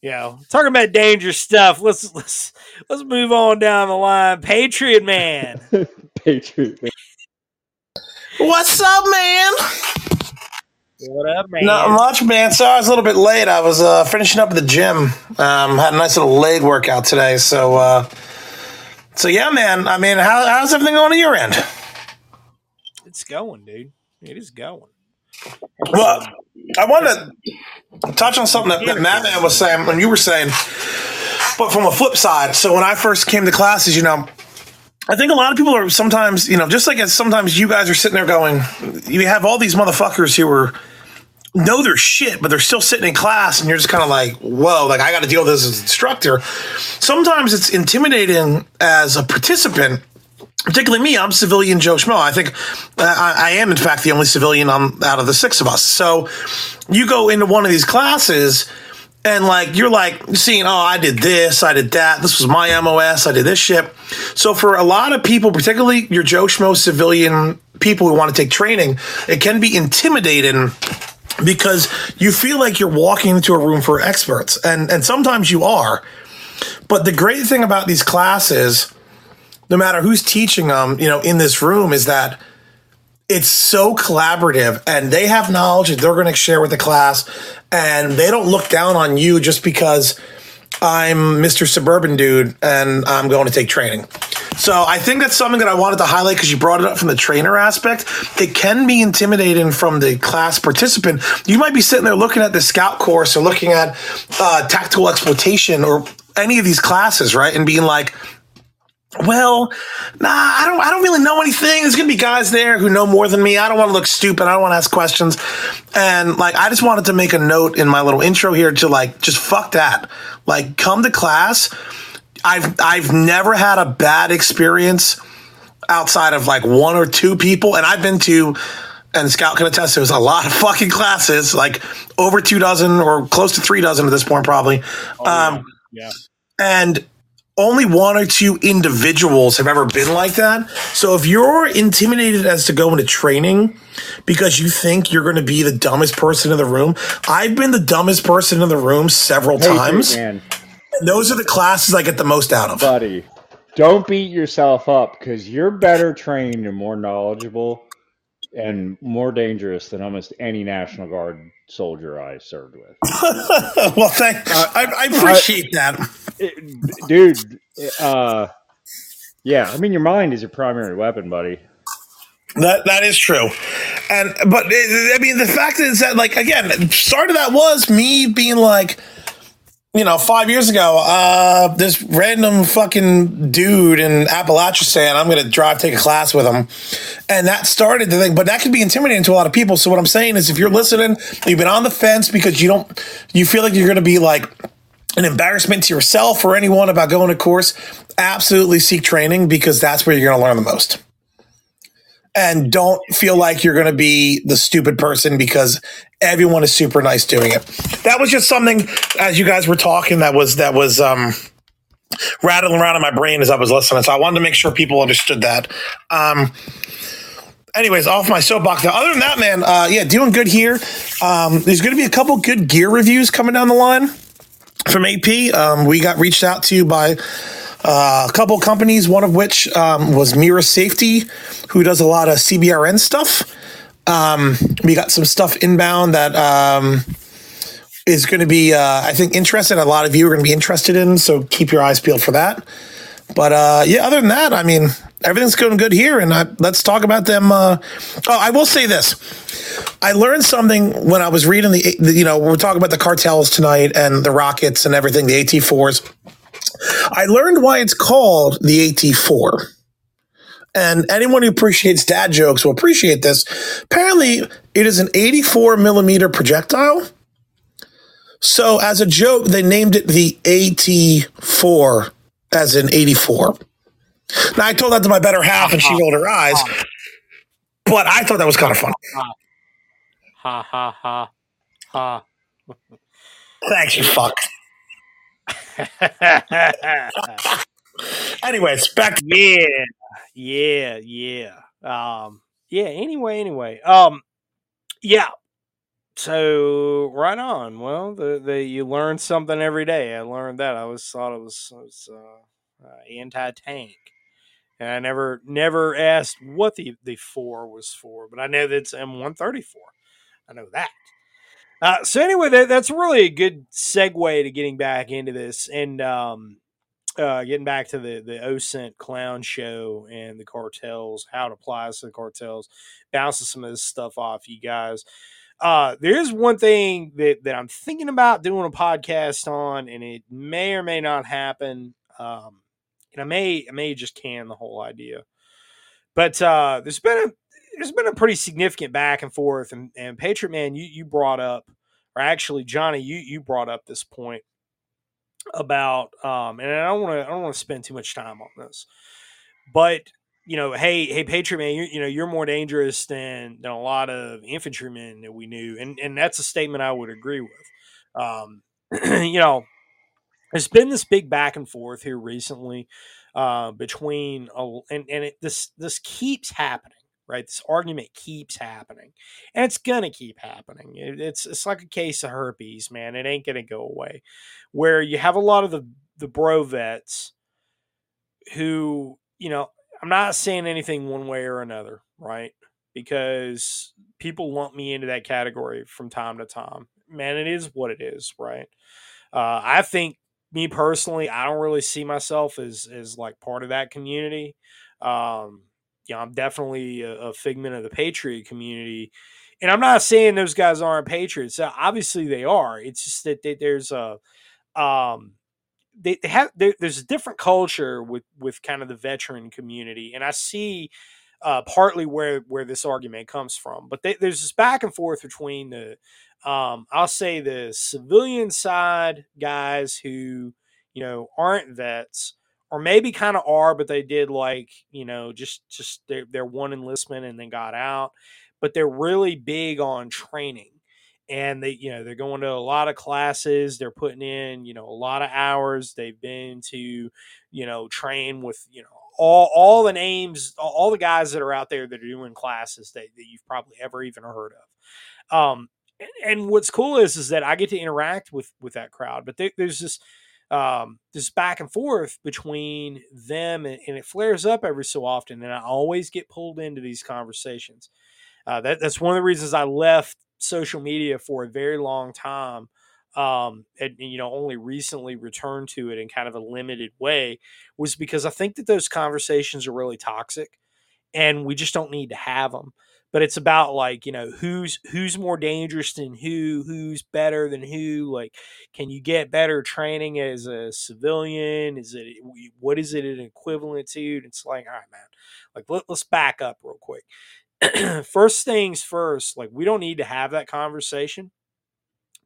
you know, talking about dangerous stuff. Let's let's let's move on down the line. Patriot man. Patriot. Man. What's up, man? What up, man? Not much, man. Sorry, I was a little bit late. I was uh, finishing up at the gym. Um, had a nice little leg workout today. So, uh, so yeah, man. I mean, how, how's everything going on your end? It's going, dude. It is going. Well, I wanted to touch on something that, that Madman was saying when you were saying, but from a flip side. So when I first came to classes, you know, I think a lot of people are sometimes, you know, just like as sometimes you guys are sitting there going, you have all these motherfuckers who are know their shit, but they're still sitting in class, and you're just kind of like, whoa, like I got to deal with this as an instructor. Sometimes it's intimidating as a participant particularly me, I'm civilian Joe Schmo. I think uh, I, I am, in fact, the only civilian on, out of the six of us. So you go into one of these classes and like you're like seeing, oh, I did this, I did that, this was my MOS, I did this shit. So for a lot of people, particularly your Joe Schmo civilian people who want to take training, it can be intimidating because you feel like you're walking into a room for experts, and and sometimes you are. But the great thing about these classes no matter who's teaching them, you know, in this room is that it's so collaborative and they have knowledge that they're going to share with the class and they don't look down on you just because I'm Mr. Suburban dude and I'm going to take training. So I think that's something that I wanted to highlight because you brought it up from the trainer aspect. It can be intimidating from the class participant. You might be sitting there looking at the scout course or looking at uh, tactical exploitation or any of these classes, right? And being like, well, nah, I don't I don't really know anything. There's gonna be guys there who know more than me. I don't want to look stupid. I don't want to ask questions. And like I just wanted to make a note in my little intro here to like just fuck that. Like come to class. I've I've never had a bad experience outside of like one or two people, and I've been to and Scout can attest, there's a lot of fucking classes, like over two dozen or close to three dozen at this point, probably. Um, yeah. and only one or two individuals have ever been like that. So if you're intimidated as to go into training because you think you're going to be the dumbest person in the room, I've been the dumbest person in the room several Patriot times. And those are the classes I get the most out of. buddy, don't beat yourself up because you're better trained and more knowledgeable and more dangerous than almost any National Guard soldier I served with. well, thank uh, I, I appreciate that. It- dude, uh, yeah, I mean, your mind is your primary weapon, buddy. That that is true, and but eh, I mean the fact is that like again, start of that was me being like, you know, five years ago, uh, this random fucking dude in Appalachia saying I'm going to drive take a class with him, and that started the thing. But that can be intimidating to a lot of people. So what I'm saying is, if you're listening, you've been on the fence because you don't, you feel like you're going to be like an embarrassment to yourself or anyone about going to course, absolutely seek training because that's where you're going to learn the most and don't feel like you're going to be the stupid person because everyone is super nice doing it. That was just something as you guys were talking that was that was um rattling around in my brain as I was listening. So I wanted to make sure people understood that. Um, anyways, off my soapbox. Now, other than that, man, uh, yeah, doing good here. Um, there's going to be a couple good gear reviews coming down the line from AP. Um, we got reached out to by uh, a couple companies, one of which um, was Mira Safety, who does a lot of CBRN stuff. Um, we got some stuff inbound that um, is going to be, uh, I think, interesting. A lot of you are going to be interested in, so keep your eyes peeled for that. But uh, yeah, other than that, I mean, everything's going good here, and I, let's talk about them. Uh, oh, I will say this: I learned something when I was reading the, the, you know, we're talking about the cartels tonight and the rockets and everything, the AT4s. I learned why it's called the AT4. And anyone who appreciates dad jokes will appreciate this. Apparently, it is an 84 millimeter projectile. So, as a joke, they named it the AT4 as in 84. Now, I told that to my better half and she rolled her eyes, but I thought that was kind of funny. Ha ha ha ha. Thanks, you fuck. Anyways, back to yeah, yeah, yeah. Um, yeah. Anyway, anyway. Um, yeah. So right on. Well, the, the you learn something every day. I learned that. I always thought it was, it was uh, uh, anti tank, and I never never asked what the the four was for, but I know that it's M one thirty four. I know that. Uh, so anyway, that, that's really a good segue to getting back into this and um, uh, getting back to the the OSINT clown show and the cartels, how it applies to the cartels, bouncing some of this stuff off you guys. Uh, there is one thing that, that I'm thinking about doing a podcast on, and it may or may not happen. Um, and I may I may just can the whole idea. But uh, there's been a there's been a pretty significant back and forth, and, and Patriot Man, you you brought up, or actually Johnny, you you brought up this point about, um, and I don't want to I don't want to spend too much time on this, but you know, hey hey Patriot Man, you you know you're more dangerous than than a lot of infantrymen that we knew, and and that's a statement I would agree with. Um, you know, there's been this big back and forth here recently uh, between a, and and it, this this keeps happening right? This argument keeps happening and it's gonna keep happening. It- it's it's like a case of herpes man. It ain't gonna go away. Where you have a lot of the the bro vets who you know i'm not saying anything one way or another right? Because people lump me into that category from time to time. Man it is what it is right? Uh, i think me personally i don't really see myself as as like part of that community. Um you know i'm definitely a, a figment of the patriot community. And i'm not saying those guys aren't patriots Uh, obviously they are. It's just that they, there's a um they, they have there, there's a different culture with with kind of the veteran community. And i see uh, partly where where this argument comes from but they, there's this back and forth between the um, i'll say the civilian side guys who you know aren't vets or maybe kind of are but they did like you know just just their, their one enlistment and then got out but they're really big on training. And they you know they're going to a lot of classes they're putting in you know a lot of hours they've been to you know train with you know all all the names all the guys that are out there that are doing classes that, that you've probably ever even heard of um and, and what's cool is is that i get to interact with with that crowd but there, there's this um this back and forth between them and, and it flares up every so often and i always get pulled into these conversations uh, that, that's one of the reasons I left social media for a very long time. Um, and, you know, only recently returned to it in kind of a limited way was because I think that those conversations are really toxic and we just don't need to have them. But it's about like, you know, who's who's more dangerous than who, who's better than who. Like, can you get better training as a civilian? Is it what is it an equivalent to? And it's like, all right, man, like let, let's back up real quick. first things first, like we don't need to have that conversation.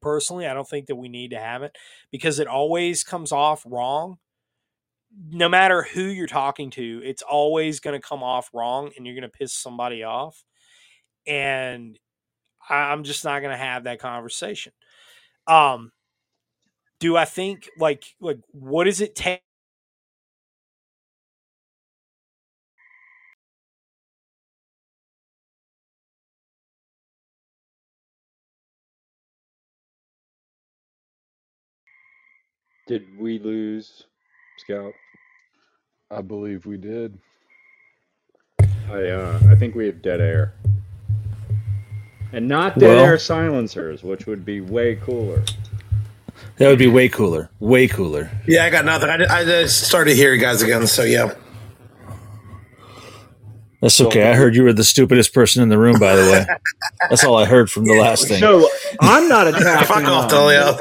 Personally, I don't think that we need to have it because it always comes off wrong. No matter who you're talking to, it's always going to come off wrong and you're going to piss somebody off. And I'm just not going to have that conversation. Um, do I think like like what does it take Did we lose Scout? I believe we did. I uh, I think we have dead air. And not dead Well- air silencers, which would be way cooler. That would be way cooler. Way cooler. Yeah, I got nothing. I, I just started to hear you guys again, so yeah. That's okay. I heard you were the stupidest person in the room, by the way. That's all I heard from the last thing. So I'm not attacking. Fuck off, Dolio.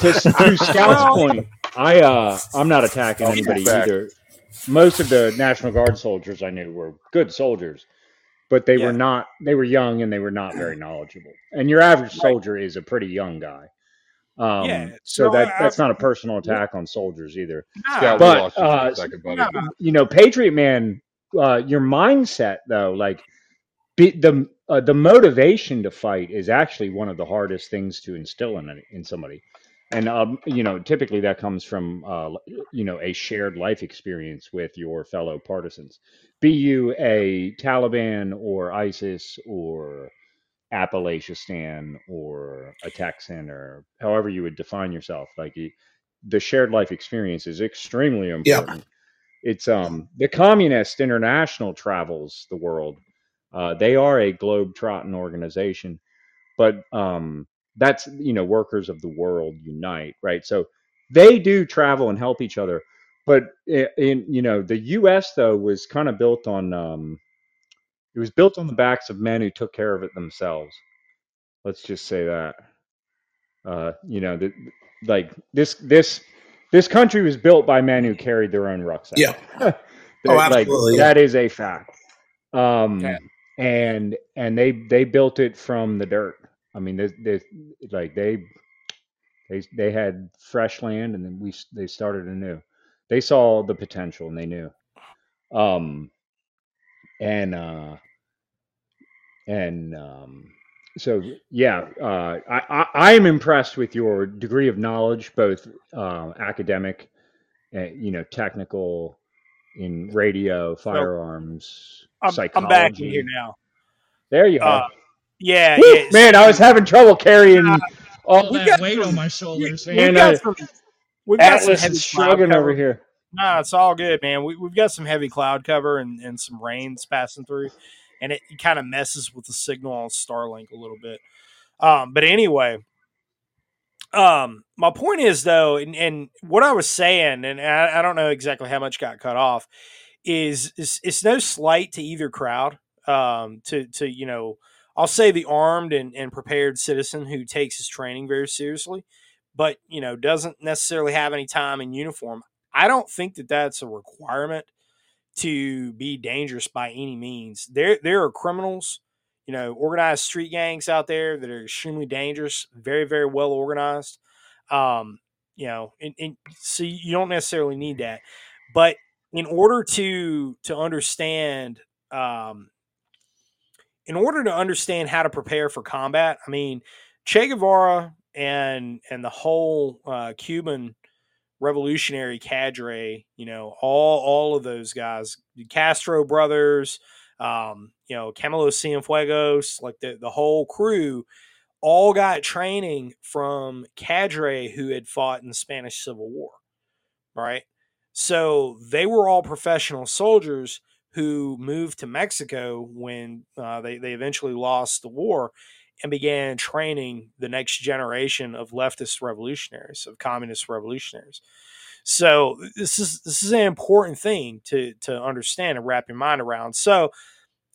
To, to Scout's point, I uh, I'm not attacking anybody either. Most of the National Guard soldiers I knew were good soldiers, but they Yeah. were not. They were young and they were not very knowledgeable. And your average soldier is a pretty young guy. Um, Yeah, so so that I- that's not a personal attack on soldiers either. Scout, But, you uh, a second, buddy. no, You know, Patriotman, uh, your mindset though, like be, the uh, the motivation to fight is actually one of the hardest things to instill in in somebody. And um, you know, typically that comes from uh, you know a shared life experience with your fellow partisans. Be you a Taliban or ISIS or Appalachian or a Texan or however you would define yourself, like the shared life experience is extremely important Yeah. It's um the Communist International travels the world. Uh, they are a globe trotting organization, but um, that's you know workers of the world unite, right? So they do travel and help each other. But in you know the U.S. though was kind of built on um, it was built on the backs of men who took care of it themselves. Let's just say that. Uh, you know, the, like this this this country was built by men who carried their own rucksack. Yeah. That- Oh, like, absolutely. that is a fact. Um, and and they they built it from the dirt. I mean, they, they like they they they had fresh land, and then we they started anew. They saw the potential, and they knew. Um, and uh, and um, so yeah, uh, I, I I am impressed with your degree of knowledge, both uh, academic, and you know, technical, in radio, firearms, I'm, psychology. I'm back in here now. There you are. Yeah, Woo! yeah, man, I was having trouble carrying all we that got weight some- on my shoulders, We've man. got Uh, some, we've got some Atlas is cloud struggling over here. No, it's all good, man. We, we've got some heavy cloud cover and, and some rains passing through, and it, kind of messes with the signal on Starlink a little bit. Um, but anyway, um, my point is though, and, and what I was saying, and I, I don't know exactly how much got cut off, is, is it's no slight to either crowd. Um, to to you know, I'll say the armed and, and prepared citizen who takes his training very seriously, but you know doesn't necessarily have any time in uniform. I don't think that that's a requirement to be dangerous by any means. There there are criminals, you know, organized street gangs out there that are extremely dangerous, very very well organized. Um, you know, and, and so you don't necessarily need that, but in order to to understand um, in order to understand how to prepare for combat, I mean, Che Guevara and and the whole uh, Cuban revolutionary cadre, you know, all all of those guys, the Castro brothers, um, you know, Camilo Cienfuegos, like the the whole crew, all got training from cadre who had fought in the Spanish Civil War, right? So they were all professional soldiers who moved to Mexico when uh, they, they eventually lost the war and began training the next generation of leftist revolutionaries, of communist revolutionaries. So this is this is an important thing to to understand and wrap your mind around. So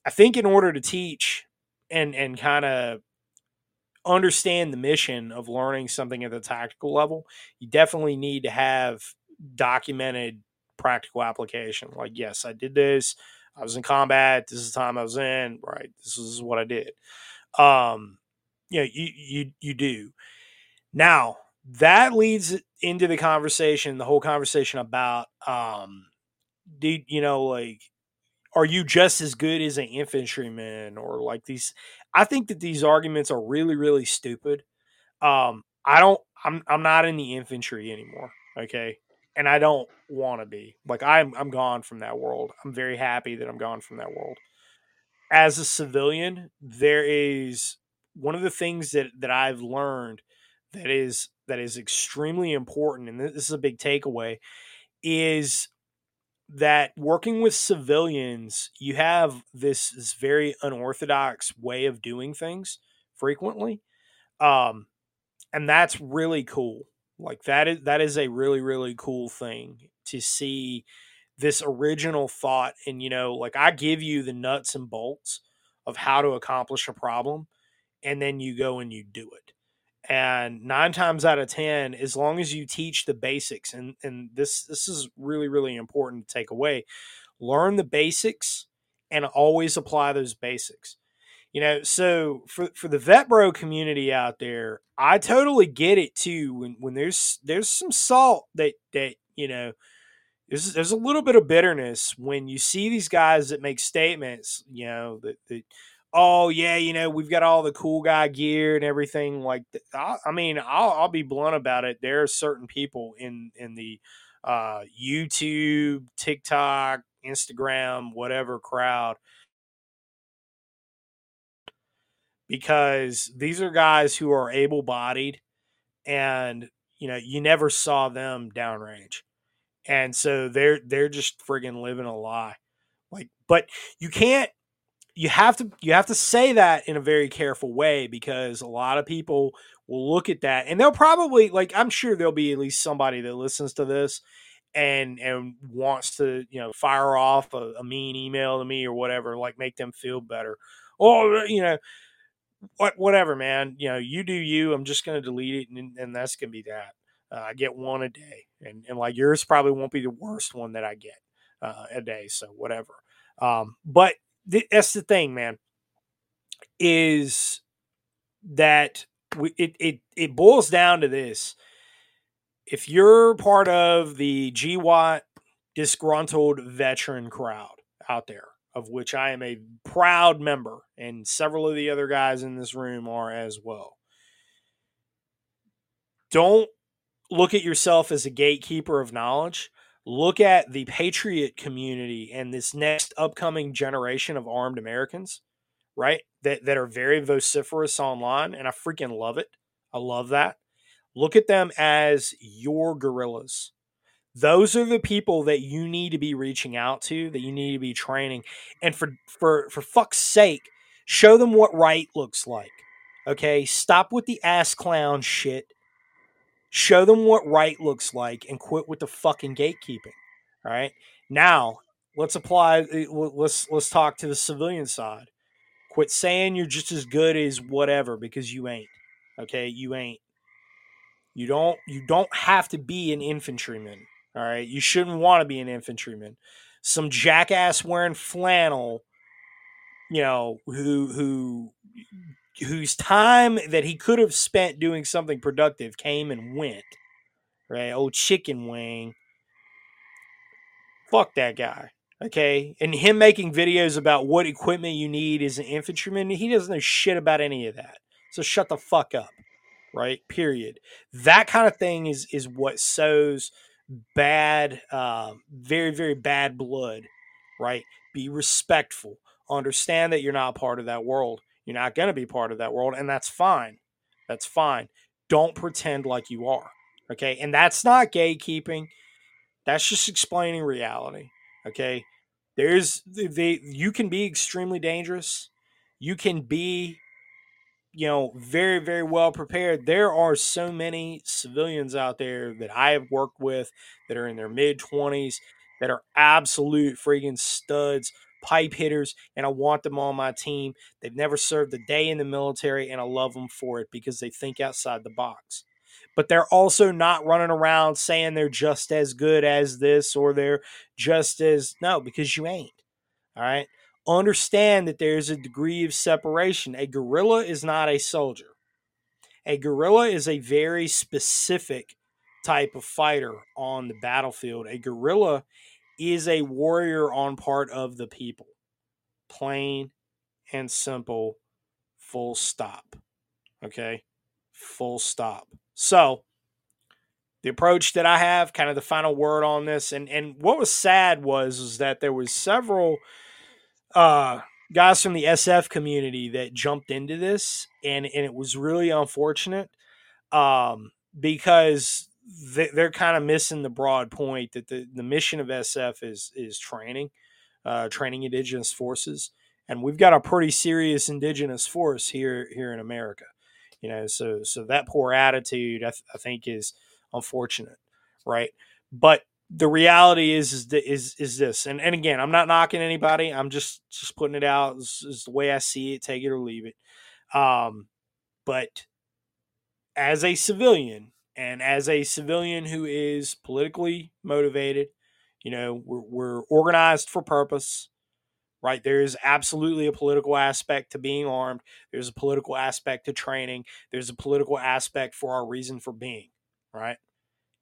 I think in order to teach and and kind of understand the mission of learning something at the tactical level, you definitely need to have documented practical application. Like, yes, I did this. I was in combat. This is the time I was in. Right. This is what I did. Um, you know, you you you do. Now that leads into the conversation, the whole conversation about um, do you know like are you just as good as an infantryman or like these i think that these arguments are really really stupid um i don't i'm i'm not in the infantry anymore okay and i don't want to be like i'm i'm gone from that world i'm very happy that i'm gone from that world as a civilian there is one of the things that that i've learned that is that is extremely important, and this is a big takeaway, is that working with civilians, you have this, this very unorthodox way of doing things frequently. Um, and that's really cool. Like that is that is a really, really cool thing to see this original thought. And you know, like I give you the nuts and bolts of how to accomplish a problem, and then you go and you do it and nine times out of ten as long as you teach the basics and and this this is really really important to take away learn the basics and always apply those basics you know so for for the vet bro community out there i totally get it too when when there's there's some salt that that you know there's there's a little bit of bitterness when you see these guys that make statements you know that, that oh yeah, you know we've got all the cool guy gear and everything. Like, I, I mean, I'll, I'll be blunt about it. There are certain people in in the uh, YouTube, TikTok, Instagram, whatever crowd. Because these are guys who are able bodied and you know, you never saw them downrange. And so they're they're just friggin' living a lie. Like, but you can't you have to you have to say that in a very careful way because a lot of people will look at that and they'll probably like I'm sure there'll be at least somebody that listens to this and and wants to you know fire off a, a mean email to me or whatever like make them feel better or you know what whatever man you know you do you i'm just going to delete it and, and that's going to be that uh, i get one a day and, and like yours probably won't be the worst one that i get uh, a day so whatever um, but th- that's the thing, man. Is that we, it, it it boils down to this. If you're part of the GWOT disgruntled veteran crowd out there, of which I am a proud member, and several of the other guys in this room are as well. Don't look at yourself as a gatekeeper of knowledge look at the patriot community and this next upcoming generation of armed Americans, right? That that are very vociferous online, and I freaking love it. I love that. Look at them as your guerrillas. Those are the people that you need to be reaching out to, that you need to be training. And for for for fuck's sake, show them what right looks like. Okay? Stop with the ass clown shit Show them what right looks like and quit with the fucking gatekeeping. All right. Now let's apply. Eh, let's let's talk to the civilian side. Quit saying you're just as good as whatever because you ain't. Okay, you ain't. You don't. You don't have to be an infantryman. All right. You shouldn't want to be an infantryman. Some jackass wearing flannel. You know who who whose time that he could have spent doing something productive came and went. Right? Old chicken wing. Fuck that guy. Okay. And him making videos about what equipment you need as an infantryman, he doesn't know shit about any of that. So shut the fuck up. Right? Period. That kind of thing is is what sows bad, uh, very, very bad blood. Right? Be respectful. Understand that you're not part of that world you're not going to be part of that world, and that's fine. That's fine. Don't pretend like you are. Okay. And that's not gatekeeping. That's just explaining reality. Okay. There's the, you can be extremely dangerous. You can be, you know, very, very well prepared. There are so many civilians out there that I have worked with that are in their mid 20s that are absolute freaking studs pipe hitters, and I want them on my team. They've never served a day in the military, and I love them for it because they think outside the box. But they're also not running around saying they're just as good as this or they're just as no, because you ain't. All right. Understand that there's a degree of separation. A guerrilla is not a soldier. A guerrilla is a very specific type of fighter on the battlefield. A guerrilla is a warrior on part of the people. Plain and simple, full stop. Okay? Full stop. So, the approach that I have, kind of the final word on this, and and what was sad was is that there was several uh guys from the SF community that jumped into this, and and it was really unfortunate. um, because they, they're kind of missing the broad point that the, the mission of SF is is training, uh, training indigenous forces, and we've got a pretty serious indigenous force here here in America. You know, so so that poor attitude, I, th- I think, is unfortunate, right? But the reality is is is is this, and and again, I'm not knocking anybody. I'm just just putting it out. This is the way I see it. Take it or leave it. Um, but as a civilian, and as a civilian who is politically motivated, you know, we're, we're organized for purpose right? There is absolutely a political aspect to being armed. There's a political aspect to training. There's a political aspect for our reason for being, right?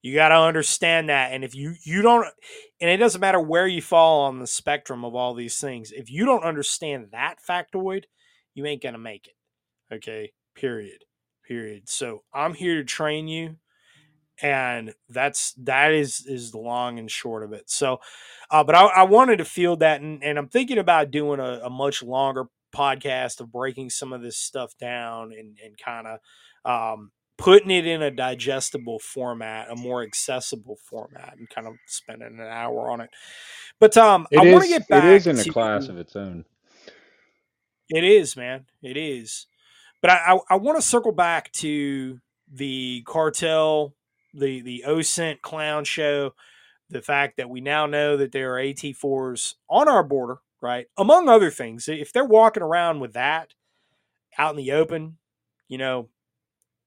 You got to understand that. And if you you don't and it doesn't matter where you fall on the spectrum of all these things, if you don't understand that factoid, you ain't going to make it. Okay? Period. Period. So, I'm here to train you and that's that is is the long and short of it so uh, but I, I wanted to feel that and, and i'm thinking about doing a, a, much longer podcast of breaking some of this stuff down and, and kind of um, putting it in a digestible format a more accessible format and kind of spending an hour on it but um It i want to get back It is in a to class of its own. it is man it is but i i, I want to circle back to the cartel the the OSINT clown show, the fact that we now know that there are AT4s on our border, right? Among other things, if they're walking around with that out in the open, you know,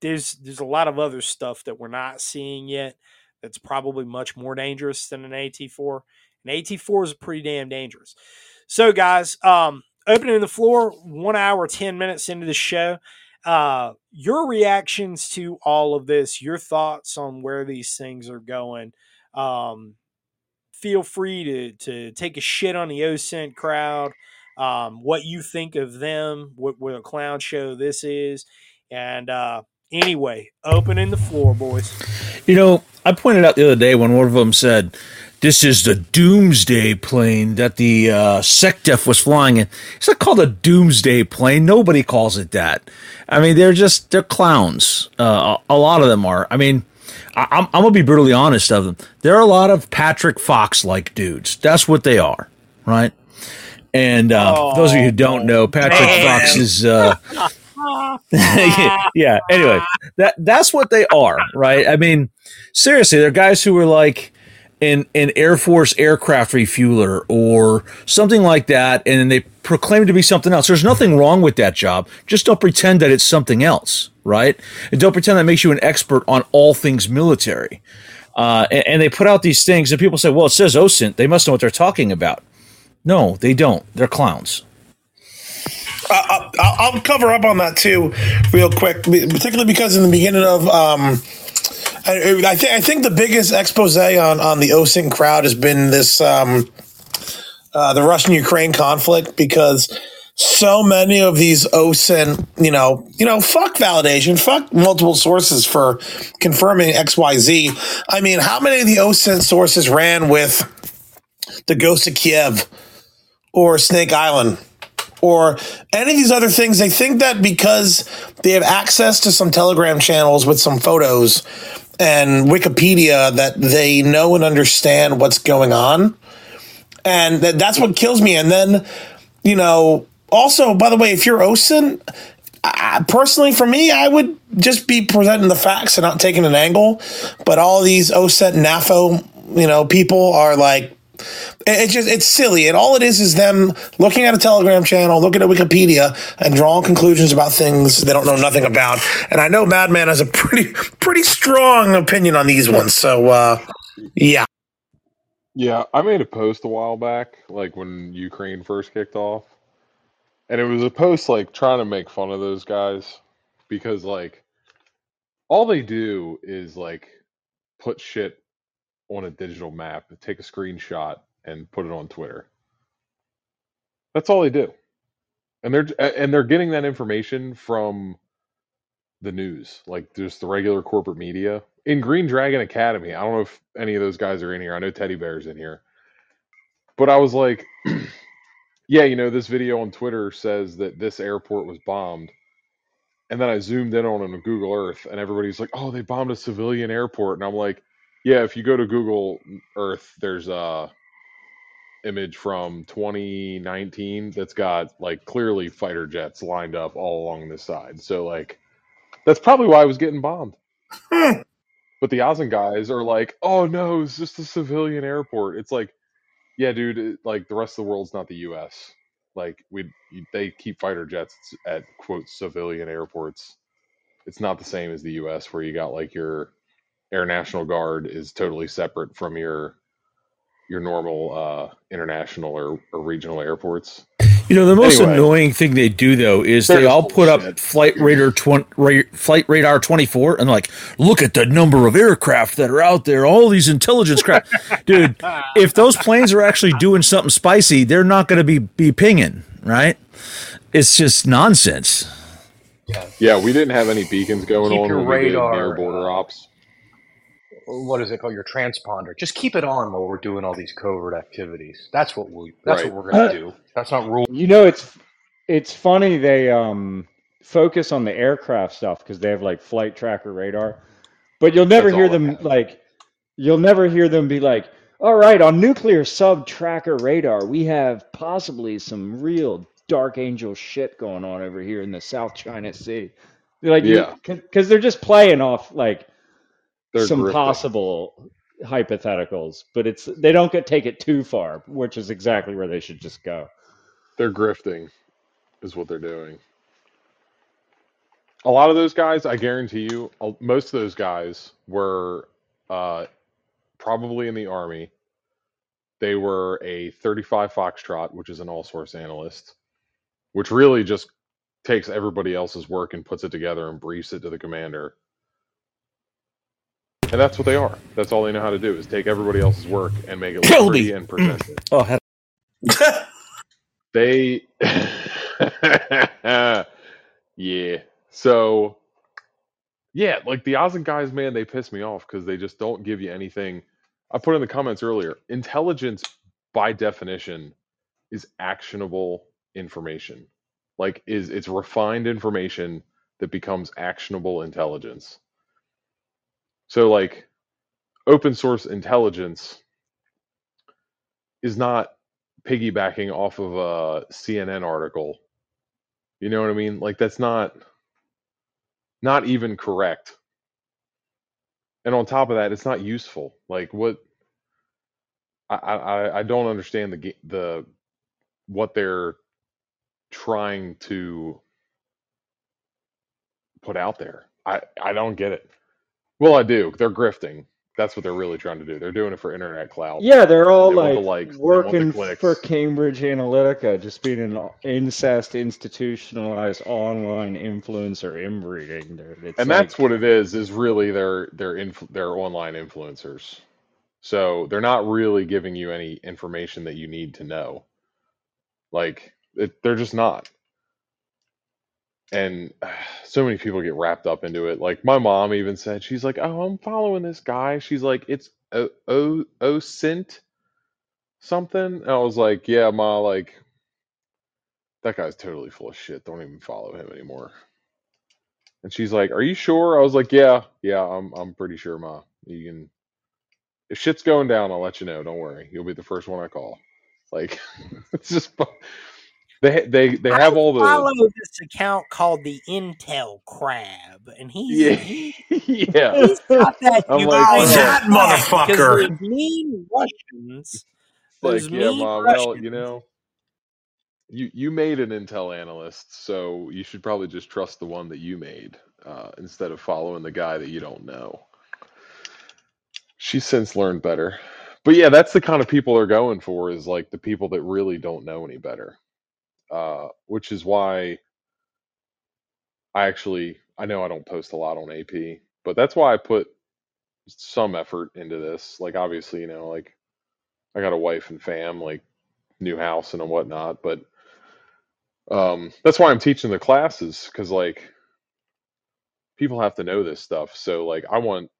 there's there's a lot of other stuff that we're not seeing yet that's probably much more dangerous than an AT4. An AT4 is pretty damn dangerous. So, guys, um, opening the floor, one hour, 10 minutes into the show uh, your reactions to all of this, your thoughts on where these things are going. Um, feel free to to take a shit on the OSINT crowd. Um, what you think of them? What, what a clown show this is, and uh, anyway, opening the floor, boys. You know, I pointed out the other day when one of them said, "This is the Doomsday plane that the uh, SecDef was flying in." It's not called a Doomsday plane. Nobody calls it that. I mean, they're just they're clowns. Uh, a a lot of them are. I mean, I, I'm I'm gonna be brutally honest of them. There are a lot of Patrick Fox like dudes. That's what they are, right? And uh, for those of you who don't know, Patrick Fox is. Uh, yeah. Anyway, that that's what they are, right? I mean, seriously, they're guys who are like an an Air Force aircraft refueler or something like that, and they proclaim to be something else. There's nothing wrong with that job. Just don't pretend that it's something else, right? And don't pretend that makes you an expert on all things military. Uh, and, and they put out these things, and people say, "Well, it says OSINT. They must know what they're talking about." No, they don't. They're clowns. Uh, I'll, I'll cover up on that too, real quick, particularly because in the beginning of. Um, I, I, th- I think the biggest expose on, on the OSINT crowd has been this um, uh, the Russian Ukraine conflict because so many of these OSINT, you know, you know, fuck validation, fuck multiple sources for confirming X Y Z. I mean, how many of the OSINT sources ran with the Ghost of Kiev or Snake Island? Or any of these other things. They think that because they have access to some Telegram channels with some photos and Wikipedia, that they know and understand what's going on. And that, that's what kills me. And then, you know, also, by the way, if you're OSINT, I, personally, for me, I would just be presenting the facts and not taking an angle. But all these OSINT NAFO, you know, people are like, it's just it's silly, and all it is is them looking at a Telegram channel, looking at Wikipedia, and drawing conclusions about things they don't know nothing about. And I know Madman has a pretty pretty strong opinion on these ones, so uh, yeah. Yeah, I made a post a while back, like when Ukraine first kicked off. And it was a post like trying to make fun of those guys because like all they do is like put shit on a digital map, take a screenshot and put it on Twitter. That's all they do. And they're and they're getting that information from the news, like just the regular corporate media. In Green Dragon Academy, I don't know if any of those guys are in here. I know Teddy Bear's in here. But I was like, yeah, you know, this video on Twitter says that this airport was bombed. and then I zoomed in on it on Google Earth, and everybody's like, "Oh, they bombed a civilian airport," and I'm like, "Yeah, if you go to Google Earth, there's a image from 2019 that's got like clearly fighter jets lined up all along the side. So like, that's probably why I was getting bombed." Hmm. But the OSINT guys are like, "Oh no, it's just a civilian airport." It's like, yeah, dude, it, like the rest of the world's not the U.S. Like we, they keep fighter jets at quote civilian airports. It's not the same as the U.S. where you got like your Air National Guard is totally separate from your your normal uh, international or, or regional airports. You know, the most Anyway. annoying thing they do though is They're they just all put up flight radar twenty, ra- flight radar twenty four, and like, look at the number of aircraft that are out there. All these intelligence craft, dude. If those planes are actually doing something spicy, they're not going to be be pinging, right? It's just nonsense. Yeah, we didn't have any beacons going Keep on your when we did radar, near border uh, ops. What is it called? Your transponder. Just keep it on while we're doing all these covert activities. That's what we. That's Right. what we're gonna Uh, do. That's not rule. You know, it's it's funny they um focus on the aircraft stuff because they have like flight tracker radar, but you'll never That's hear them like you'll never hear them be like, "All right, on nuclear sub tracker radar, we have possibly some real dark angel shit going on over here in the South China Sea." They're like, Yeah. because they're just playing off like They're some possible hypotheticals, but it's they don't get take it too far, which is exactly where they should just go. They're grifting, is what they're doing. A lot of those guys, I guarantee you, most of those guys were uh, probably in the army. They were a 35 Foxtrot, which is an all source analyst, which really just takes everybody else's work and puts it together and briefs it to the commander. And that's what they are. That's all they know how to do is take everybody else's work and make it look Kilby. pretty and present it. Oh, had- They, yeah. So, yeah, like the OSINT guys, man, they piss me off because they just don't give you anything. I put in the comments earlier. Intelligence, by definition, is actionable information. Like, is it's refined information that becomes actionable intelligence. So, like, open source intelligence is not piggybacking off of a CNN article. You know what I mean? Like that's not not even correct. And on top of that, it's not useful. Like what I I, I don't understand the the what they're trying to put out there. I I don't get it. Well, I do. They're grifting. That's what they're really trying to do. They're doing it for internet clout. Yeah, they're all They want like the likes, they want the working clicks. for Cambridge Analytica, just being an incest institutionalized online influencer inbreeding, dude. It's and like, that's what it is is really their their inf- their online influencers so they're not really giving you any information that you need to know like it, they're just not and so many people get wrapped up into it like my mom even said she's like oh i'm following this guy she's like it's o o osint something and i was like yeah ma like that guy's totally full of shit don't even follow him anymore And she's like, "Are you sure?" I was like, "Yeah, yeah, I'm I'm pretty sure, ma. You can if shit's going down, I'll let you know. Don't worry. You'll be the first one I call." Like it's just they they they have all the follow this account called the Intel Crab, and he's yeah he, yeah. he's got that I'm you like, that motherfucker. mean Russians. Like, yeah, mean ma. Well, you know, you you made an Intel analyst, so you should probably just trust the one that you made uh, instead of following the guy that you don't know. She's since learned better. But yeah, that's the kind of people they're going for is like the people that really don't know any better. Uh, which is why I actually I know I don't post a lot on AP, but that's why I put some effort into this. Like obviously, you know, like I got a wife and fam, like new house and whatnot, but um that's why I'm teaching the classes because like people have to know this stuff. So like I want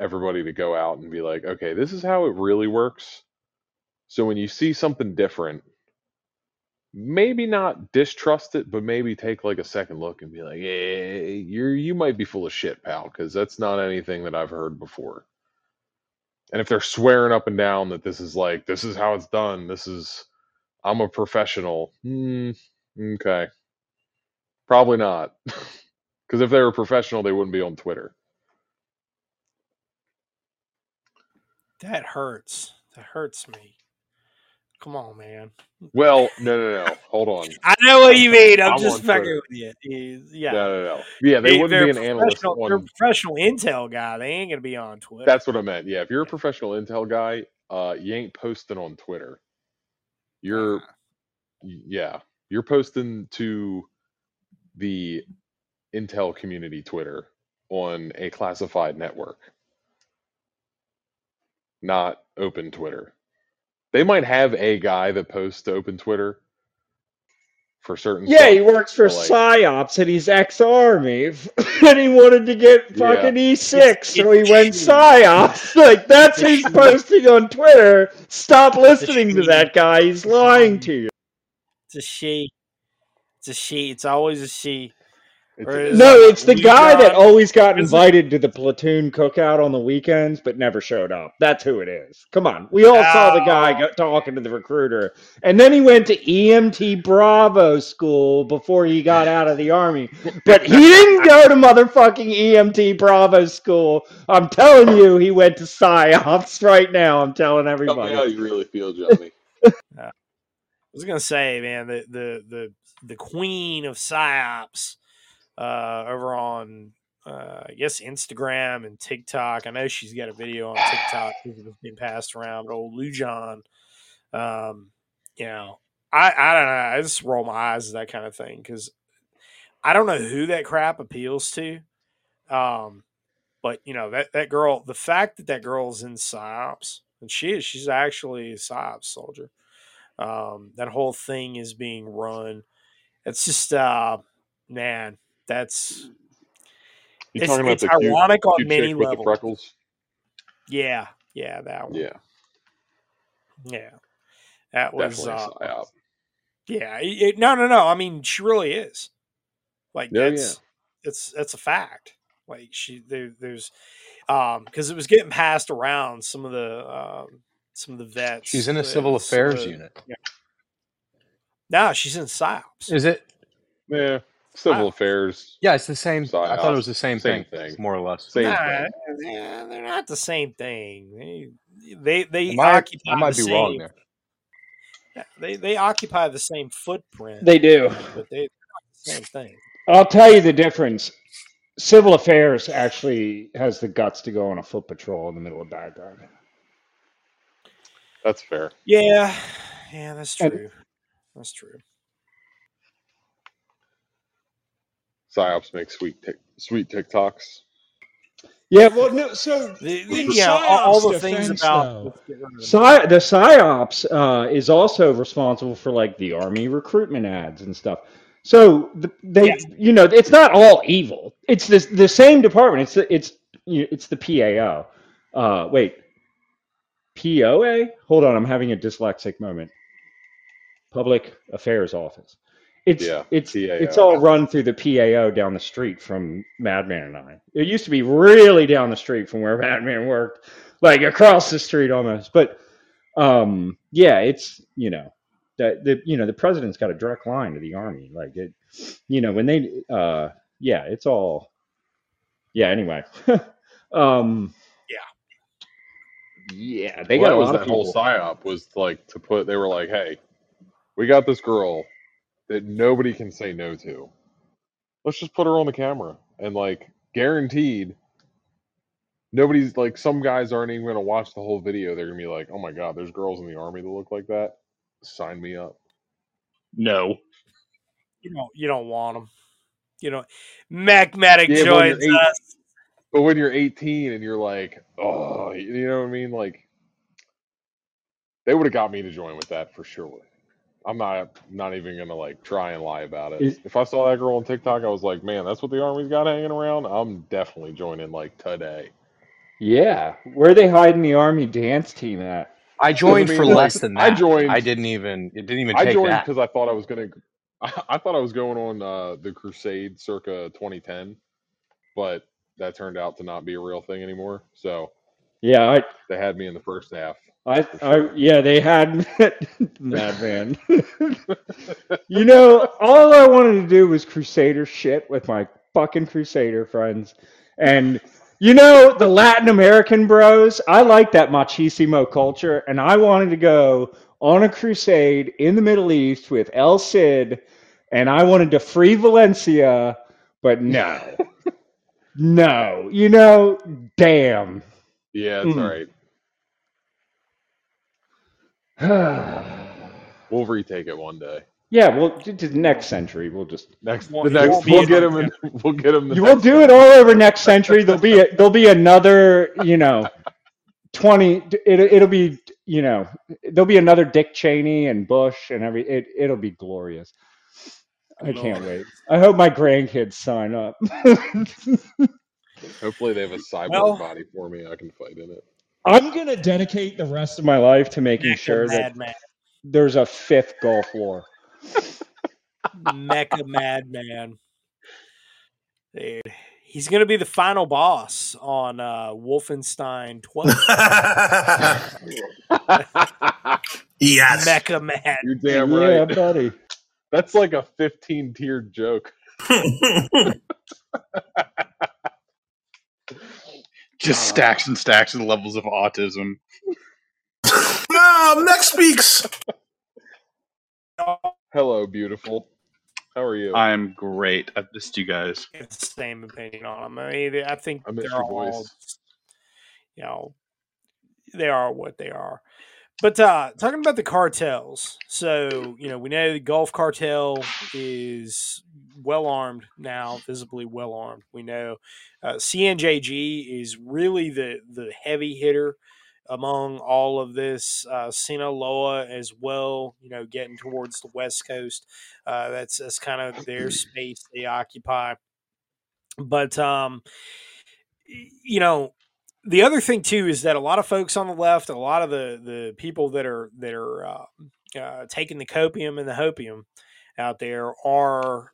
everybody to go out and be like, okay, this is how it really works. So when you see something different, maybe not distrust it, but maybe take like a second look and be like, "Hey, you're you might be full of shit, pal," because that's not anything that I've heard before. And if they're swearing up and down that this is like this is how it's done, this is I'm a professional. Hmm, okay, probably not. Because if they were professional, they wouldn't be on Twitter. That hurts. That hurts me. Come on, man. Well, no, no, no. Hold on. I know what you mean. I'm, I'm just fucking with you. Yeah. No, no, no. Yeah, they They- wouldn't be an analyst professional- They're a professional intel guy. They ain't gonna be on Twitter. That's what I meant. Yeah, if you're a professional intel guy, uh, you ain't posting on Twitter. You're, yeah, you're posting to the intel community Twitter on a classified network, not open Twitter. They might have a guy that posts to open Twitter for certain. Yeah, stuff, he works for like, PsyOps and he's ex-army, and he wanted to get fucking E6, It's- so he it's went. PsyOps. Like that's It's his posting on Twitter. Stop listening to that guy. He's lying to you. It's a she. It's a she. It's always a she. It's- No, it's the Lee guy that always got Is it- invited to the platoon cookout on the weekends, but never showed up. That's who it is. Come on, we all saw the guy ah. go, talking to the recruiter, and then he went to EMT Bravo school before he got out of the army. But he didn't go to motherfucking EMT Bravo school. I'm telling you, he went to PsyOps right now. I'm telling Tell me how everybody. you really feel, Johnny. I was gonna say, man, the the the the queen of psyops uh, over on uh, I guess Instagram and TikTok. I know she's got a video on TikTok that's been passed around. But old Lujan, um, you know, I I don't know. I just roll my eyes at that kind of thing because I don't know who that crap appeals to. Um, but you know that that girl, the fact that that girl's in psyops and she is, she's actually a psyops soldier um, that whole thing is being run. It's just, uh, man, that's You It's- talking about it's the cute, ironic on cute many chick with the levels. freckles? yeah, yeah, that one, Yeah, yeah, that was, definitely uh, yeah, it, it- no, no, no. I mean, she really is. Like Yeah, that's it's that's a fact. Like she there, there's um because it was getting passed around some of the um some of the vets. She's in a civil affairs the- unit. No, she's in psyops. Is it? Yeah, civil Wow. affairs. Yeah, it's the same. I thought it was the same, same thing, thing. more or less. Same Nah, thing. yeah, they're not the same thing. They they they I might, occupy I might the be same. wrong there. yeah, They they occupy the same footprint, They do. but they, they're not the same thing. I'll tell you the difference. Civil Affairs actually has the guts to go on a foot patrol in the middle of Baghdad. That's fair. Yeah, yeah, that's And- true. That's true. Psyops make sweet tic- sweet TikToks. Yeah, well, no, so The, the, In yeah, all, all the things defense, about though, let's get rid of them. Psy, the psyops uh, is also responsible for like the army recruitment ads and stuff. So the, they, Yes. you know, it's not all evil. It's the the same department. It's the, it's you- it's the PAO. Uh, wait, POA? Hold on, I'm having a dyslexic moment. Public Affairs Office. It's Yeah, it's PAO. it's all run through the PAO down the street from Madman and I. It used to be really down the street from where Madman worked, like across the street almost. But um, yeah, it's you know that the you know the president's got a direct line to the army. Like it, you know when they uh yeah, it's all yeah. Anyway, um, yeah, they well, got a was lot that of whole psyop was like to put. They were like, "Hey, we got this girl that nobody can say no to. Let's just put her on the camera and like guaranteed." Nobody's like some guys aren't even gonna watch the whole video. They're gonna be like, "Oh my god, there's girls in the army that look like that. Sign me up." No. You don't you don't want them. You know, Magmatic Yeah, but when joins eight- us. But when you're 18 and you're like, "Oh," you know what I mean? Like, they would have got me to join with that for sure. I'm not not even gonna like try and lie about it. Is- if I saw that girl on TikTok, I was like, man, that's what the army's got hanging around. I'm definitely joining like today. Yeah, where are they hiding the army dance team at? I joined I for mean, less like, than I joined- I didn't even. It didn't even I take joined because I thought I was gonna. I, I thought I was going on uh, the Crusade circa 2010, but that turned out to not be a real thing anymore. So Yeah, I, they had me in the first half. I, I, yeah, they had Madman. you know, all I wanted to do was Crusader shit with my fucking Crusader friends, and you know the Latin American bros. I like that machismo culture, and I wanted to go on a crusade in the Middle East with El Cid, and I wanted to free Valencia, but no, no, you know, damn. Yeah, it's Mm. all right. We'll retake it one day. Yeah, well, to to the next century, we'll just Next, Well, the you next, won't we'll get it. him, and we'll get him. The you will do time. it all over next century. There'll be a, there'll be another, you know, twenty. It, it'll be, you know, there'll be another Dick Cheney and Bush and every. It it'll be glorious. I can't wait. I hope my grandkids sign up. Hopefully, they have a cyborg Well- body for me. I can fight in it. I'm gonna dedicate the rest of my life to making Mecha sure that Madman. there's a fifth Gulf War. Mecha Madman. Dude, he's gonna be the final boss on uh, Wolfenstein 12. yes. Mecha Mad. You're damn Yeah, right. buddy. That's like a 15 tiered joke. Just stacks and stacks of levels of autism. um, next speaks. Hello, beautiful. How are you? I'm great. I've missed you guys. It's the same opinion on them. I mean, I think I they're all, voice. you know, they are what they are. But uh, talking about the cartels, so you know, we know the Gulf cartel is well armed now, visibly well armed. We know uh, CJNG is really the the heavy hitter among all of this. Uh, Sinaloa as well, you know, getting towards the west coast. Uh, that's that's kind of their space they occupy. But um, you know, the other thing too is that a lot of folks on the left, a lot of the the people that are that are uh, uh, taking the copium and the hopium out there are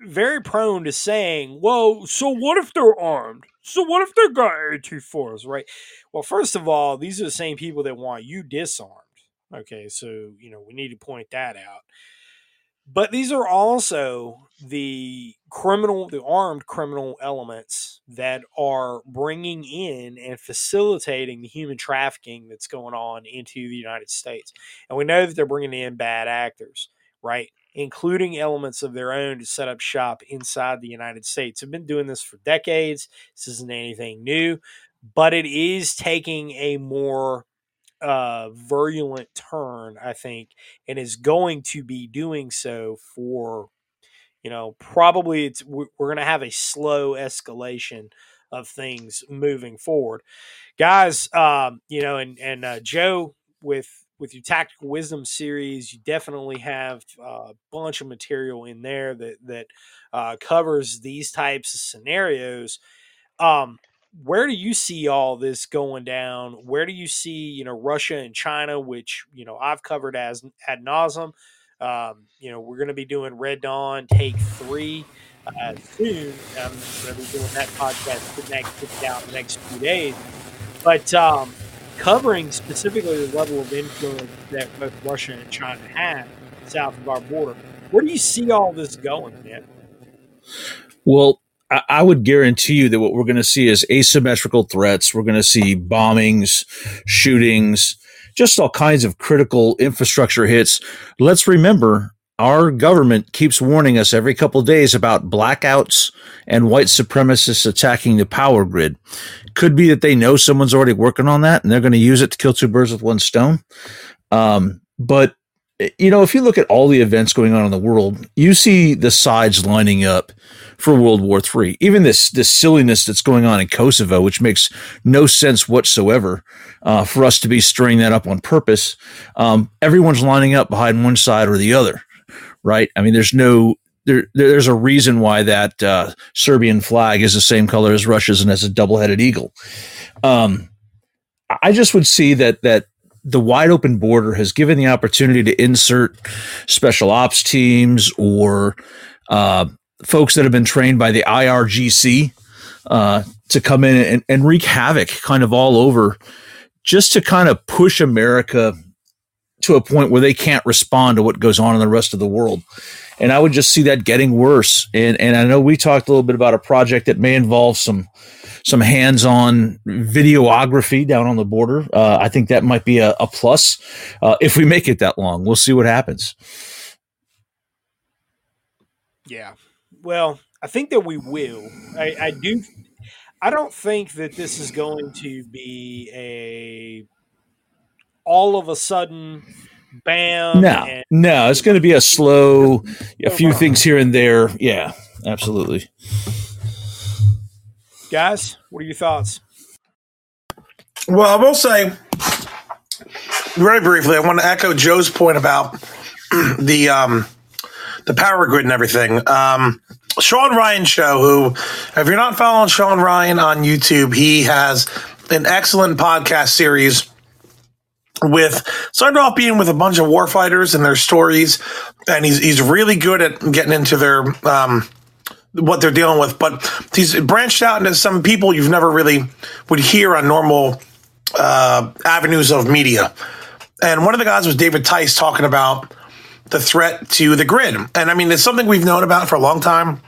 very prone to saying, "Well, so what if they're armed? So what if they're got AT4s, right?" Well, first of all, these are the same people that want you disarmed. Okay, so you know we need to point that out. But these are also the criminal, the armed criminal elements that are bringing in and facilitating the human trafficking that's going on into the United States. And we know that they're bringing in bad actors, right? Including elements of their own to set up shop inside the United States. Have been doing this for decades. This isn't anything new, but it is taking a more uh, virulent turn, I think, and is going to be doing so for, you know, probably it's we're, going to have a slow escalation of things moving forward, guys. Um, you know, and and uh, Joe with with your tactical wisdom series, you definitely have a bunch of material in there that that uh, covers these types of scenarios. Um, where do you see all this going down? Where do you see, you know, Russia and China, which you know I've covered as ad nauseum. Um, you know, we're going to be doing Red Dawn Take Three uh, soon. I'm going to be doing that podcast the next out the next few days. But um, covering specifically the level of influence that both Russia and China have south of our border. Where do you see all this going, man? Well, I would guarantee you that what we're going to see is asymmetrical threats. We're going to see bombings, shootings, just all kinds of critical infrastructure hits. Let's remember our government keeps warning us every couple days about blackouts and white supremacists attacking the power grid. Could be that they know someone's already working on that and they're going to use it to kill two birds with one stone. Um, but you know, if you look at all the events going on in the world, you see the sides lining up for World War III. Even this this silliness that's going on in Kosovo, which makes no sense whatsoever uh, for us to be stirring that up on purpose. Um, everyone's lining up behind one side or the other, right? I mean, there's no there, there's a reason why that uh, Serbian flag is the same color as Russia's and has a double headed eagle. Um, I just would see that that the wide open border has given the opportunity to insert special ops teams or uh, folks that have been trained by the IRGC uh, to come in and, and wreak havoc kind of all over just to kind of push America to a point where they can't respond to what goes on in the rest of the world. And I would just see that getting worse. And and I know we talked a little bit about a project that may involve some some hands-on videography down on the border. Uh, I think that might be a, a plus uh, if we make it that long. We'll see what happens. Yeah. Well, I think that we will. I, I do. I don't think that this is going to be a all of a sudden bam. No, and- no, it's going to be a slow, a few things here and there. Yeah, absolutely. guys, what are your thoughts? Well, I will say very briefly. I want to echo Joe's point about the um, the power grid and everything. Um, Sean Ryan show. Who, if you're not following Sean Ryan on YouTube, he has an excellent podcast series with started off being with a bunch of warfighters and their stories, and he's he's really good at getting into their um, what they're dealing with. But he's branched out into some people you've never really would hear on normal uh, avenues of media. And one of the guys was David Tice talking about the threat to the grid. And I mean, it's something we've known about for a long time.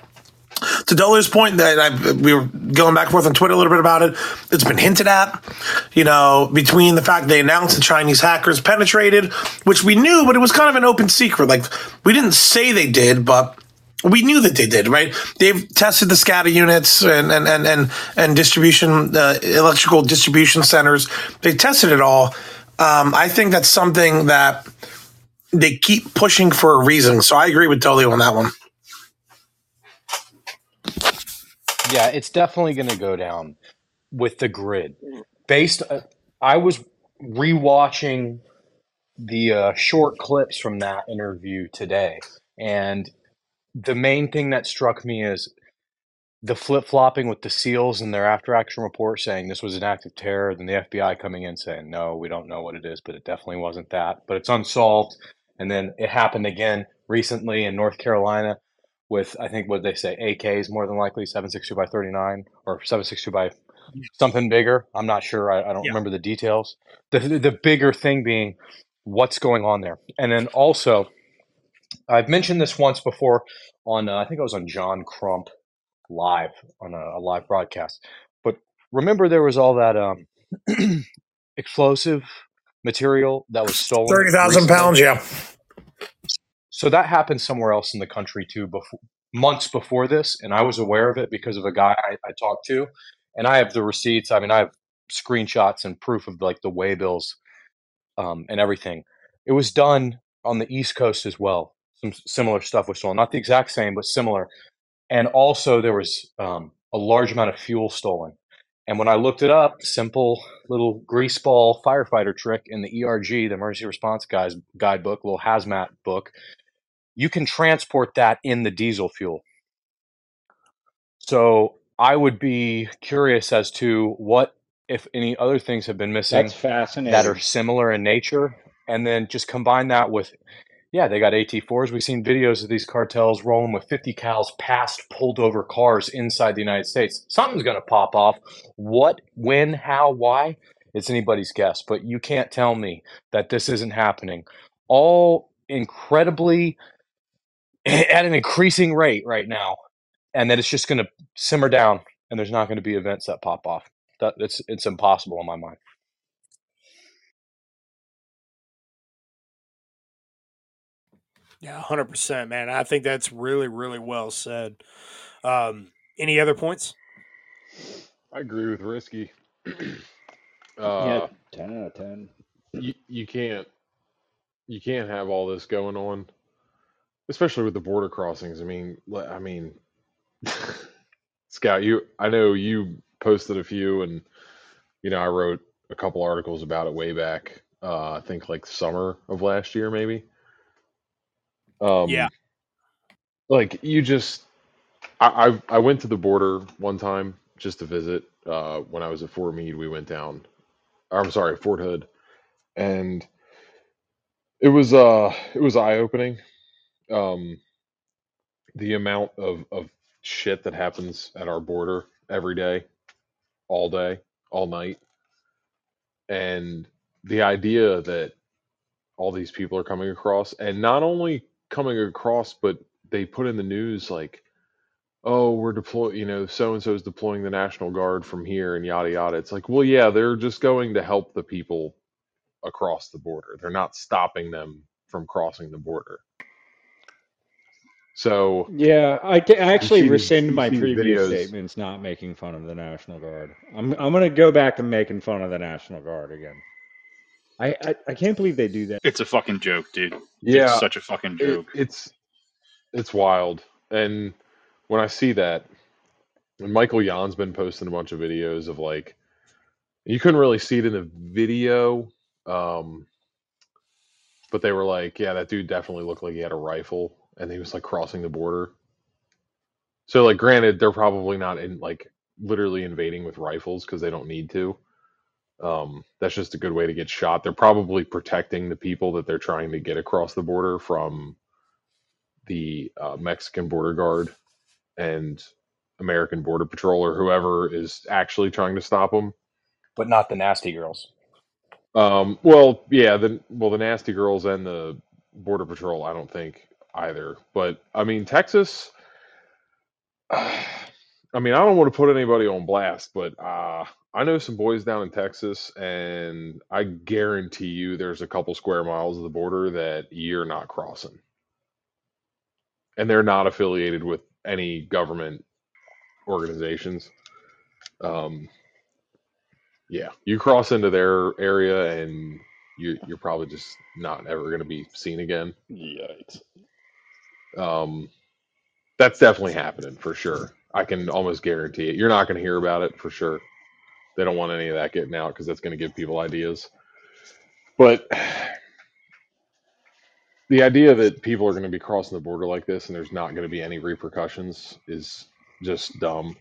To Dolio's point, that I, we were going back and forth on Twitter a little bit about it. It's been hinted at, you know, between the fact they announced the Chinese hackers penetrated, which we knew, but it was kind of an open secret. Like we didn't say they did, but we knew that they did, right? They've tested the SCADA units and and and and, and distribution, uh, electrical distribution centers. They tested it all. Um, I think that's something that they keep pushing for a reason. So I agree with Dolio on that one. Yeah, it's definitely going to go down with the grid. Based, uh, I was rewatching the uh, short clips from that interview today, and the main thing that struck me is the flip flopping with the SEALs and their after action report saying this was an act of terror, then the FBI coming in saying, no, we don't know what it is, but it definitely wasn't that. But it's unsolved. And then it happened again recently in North Carolina with, I think, what they say, AKs more than likely, 762 by 39 or 762 by something bigger. I'm not sure. I, I don't Yeah. remember the details. The, the, the bigger thing being what's going on there. And then also, I've mentioned this once before on, uh, I think it was on John Crump live on a, a live broadcast. But remember, there was all that um, explosive material that was stolen. Thirty thousand pounds, yeah. So that happened somewhere else in the country too, before, months before this, and I was aware of it because of a guy I, I talked to, and I have the receipts. I mean, I have screenshots and proof of like the way bills um, and everything. It was done on the East Coast as well. Some similar stuff was stolen, not the exact same, but similar. And also, there was um, a large amount of fuel stolen. And when I looked it up, simple little grease ball firefighter trick in the ERG, the Emergency Response Guys guidebook, little hazmat book, you can transport that in the diesel fuel. So I would be curious as to what, if any other things have been missing That's fascinating. that are similar in nature, and then just combine that with, yeah, they got AT4s. We've seen videos of these cartels rolling with 50 cals past pulled over cars inside the United States. Something's going to pop off. What, when, how, why? It's anybody's guess, but you can't tell me that this isn't happening. All incredibly at an increasing rate right now, and that it's just going to simmer down, and there's not going to be events that pop off. That it's it's impossible in my mind. Yeah, hundred percent, man. I think that's really, really well said. Um, any other points? I agree with Risky. yeah, uh, ten out of ten. you you can't you can't have all this going on, especially with the border crossings. I mean, le- I mean, Scout, you I know you posted a few, and you know I wrote a couple articles about it way back. Uh, I think like summer of last year, maybe. Um, Yeah. like you just I, I I went to the border one time just to visit. Uh, when I was at Fort Meade, we went down. or I'm sorry, Fort Hood, and it was uh it was eye opening. Um, the amount of of shit that happens at our border every day, all day, all night, and the idea that all these people are coming across, and not only coming across, but they put in the news like, oh, we're deploying, you know, so and so is deploying the National Guard from here and yada yada. It's like, well, yeah, they're just going to help the people across the border. They're not stopping them from crossing the border. So Yeah, I, ca- I actually see these rescind my previous videos. statements not making fun of the National Guard. I'm I'm gonna go back to making fun of the National Guard again. I I, I can't believe they do that. It's a fucking joke, dude. It's Yeah, such a fucking it, joke. it's it's wild. And when I see that, and Michael Yon's been posting a bunch of videos of like you couldn't really see it in the video, um, but they were like, yeah, that dude definitely looked like he had a rifle, and he was like crossing the border. So like, granted, they're probably not in like literally invading with rifles because they don't need to. Um, that's just a good way to get shot. They're probably protecting the people that they're trying to get across the border from the uh, Mexican border guard and American border patrol or whoever is actually trying to stop them. but not the nasty girls. Um, well, yeah, the well the nasty girls and the border patrol, I don't think either. But I mean, Texas. I mean, I don't want to put anybody on blast, but uh, I know some boys down in Texas, and I guarantee you, there's a couple square miles of the border that you're not crossing, and they're not affiliated with any government organizations. Um, yeah, you cross into their area, and you, you're probably just not ever going to be seen again. Yikes. Um, that's definitely happening for sure. I can almost guarantee it. You're not going to hear about it for sure. They don't want any of that getting out because that's going to give people ideas. But the idea that people are going to be crossing the border like this and there's not going to be any repercussions is just dumb.